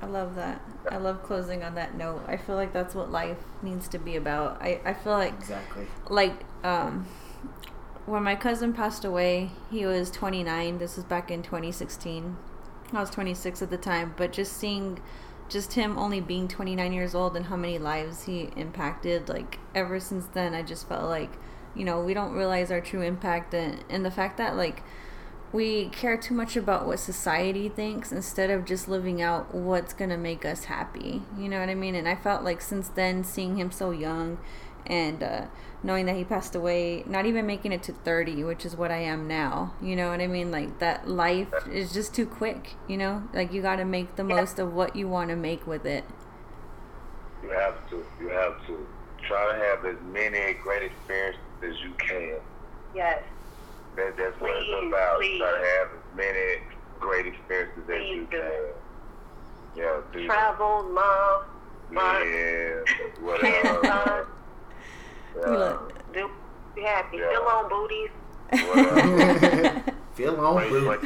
I love that. I love closing on that note. I feel like that's what life needs to be about. I, I feel like Exactly. like um when my cousin passed away, he was 29. This was back in 2016. I was 26 at the time, but just seeing just him only being 29 years old and how many lives he impacted like ever since then I just felt like you know, we don't realize our true impact and and the fact that like we care too much about what society thinks instead of just living out what's going to make us happy. You know what I mean? And I felt like since then, seeing him so young and uh, knowing that he passed away, not even making it to 30, which is what I am now. You know what I mean? Like that life is just too quick, you know? Like you got to make the most of what you want to make with it. You have to. You have to. Try to have as many great experiences as you can. Yes. That, that's what Please, it's about. please. Try to have as many great experiences as Please you do. can. Yeah, do Travel, love, fun, Yeah, have whatever. We yeah, look- do be happy. Yeah. Fill on booties. Feel on break, break,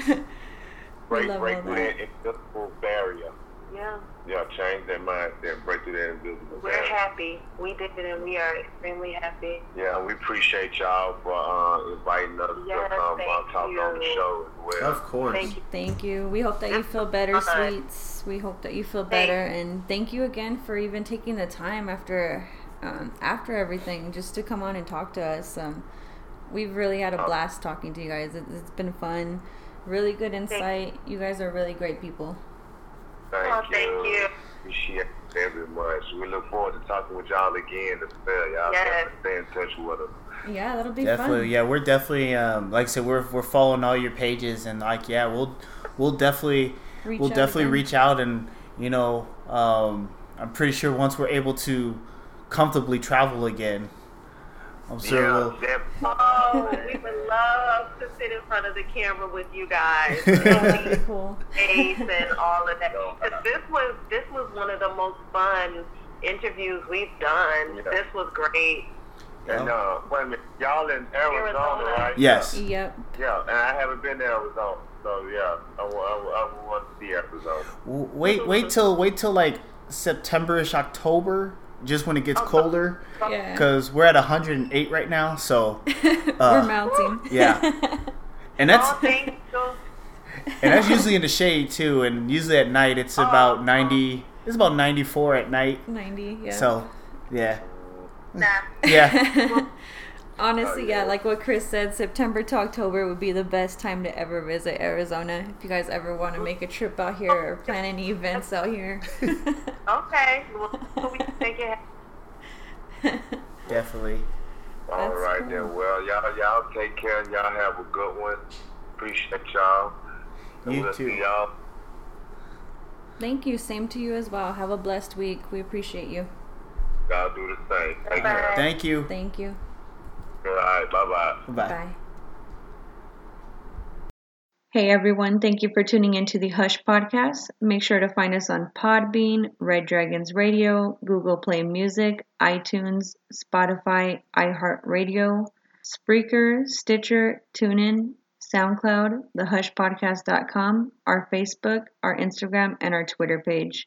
break, break all through that. that invisible barrier. Yeah. Yeah, change that mindset, break through that invisible We're barrier. happy. We did it, and we are extremely happy. Yeah, we appreciate y'all for uh, inviting us Yes, to come thank uh, talk on the show as well. Of course. Thank you. Thank you. We hope that you feel better, Bye. sweets. We hope that you feel Thank- better, and thank you again for even taking the time after um, after everything just to come on and talk to us. Um, we've really had a Oh. blast talking to you guys. It, it's been fun. Really good insight. You guys are really great people. Thank Oh, you. thank you. Appreciate it very much. We look forward to talking with y'all again as well. Y'all Yes. stay in touch with us. Yeah, that'll be Definitely, fun. yeah. We're definitely, um, like I said, we're we're following all your pages and like, yeah, we'll we'll definitely Reach we'll definitely again. reach out and you know, um, I'm pretty sure once we're able to comfortably travel again, I'm sure. Yeah, we'll... Oh, we would love to sit in front of the camera with you guys. That would be cool. Face and all of that. 'Cause This was this was one of the most fun interviews we've done. Yeah. This was great. And uh, wait a minute, y'all in Arizona, Arizona. right? Yes. Yep. Yeah, and I haven't been to Arizona, so yeah, I, wa- I, wa- I want to see Arizona. W- Wait, wait till wait till like September-ish, October, just when it gets colder. Yeah. Because we're at 108 right now, so We're uh, melting. yeah. and that's Oh, thank you. and that's usually in the shade too. And usually at night it's about 90. It's about 94 at night. 90, yeah. So, yeah, Nah. yeah. Honestly, oh, yeah, like what Chris said, September to October would be the best time to ever visit Arizona. If you guys ever want to make a trip out here or oh, plan any events out here. Okay. Well, we can take it. Definitely. All That's right cool. then. Well, y'all y'all take care. Y'all have a good one. Appreciate y'all. You we'll too. Y'all. Thank you. Same to you as well. Have a blessed week. We appreciate you. Y'all do the same. Take Bye. Thank you. Thank you. All right. Bye bye. Bye. Bye. Hey everyone, thank you for tuning into the Hush podcast. Make sure to find us on Podbean, Red Dragons Radio, Google Play Music, iTunes, Spotify, iHeartRadio, Spreaker, Stitcher, TuneIn, SoundCloud, thehushpodcast.com, our Facebook, our Instagram, and our Twitter page.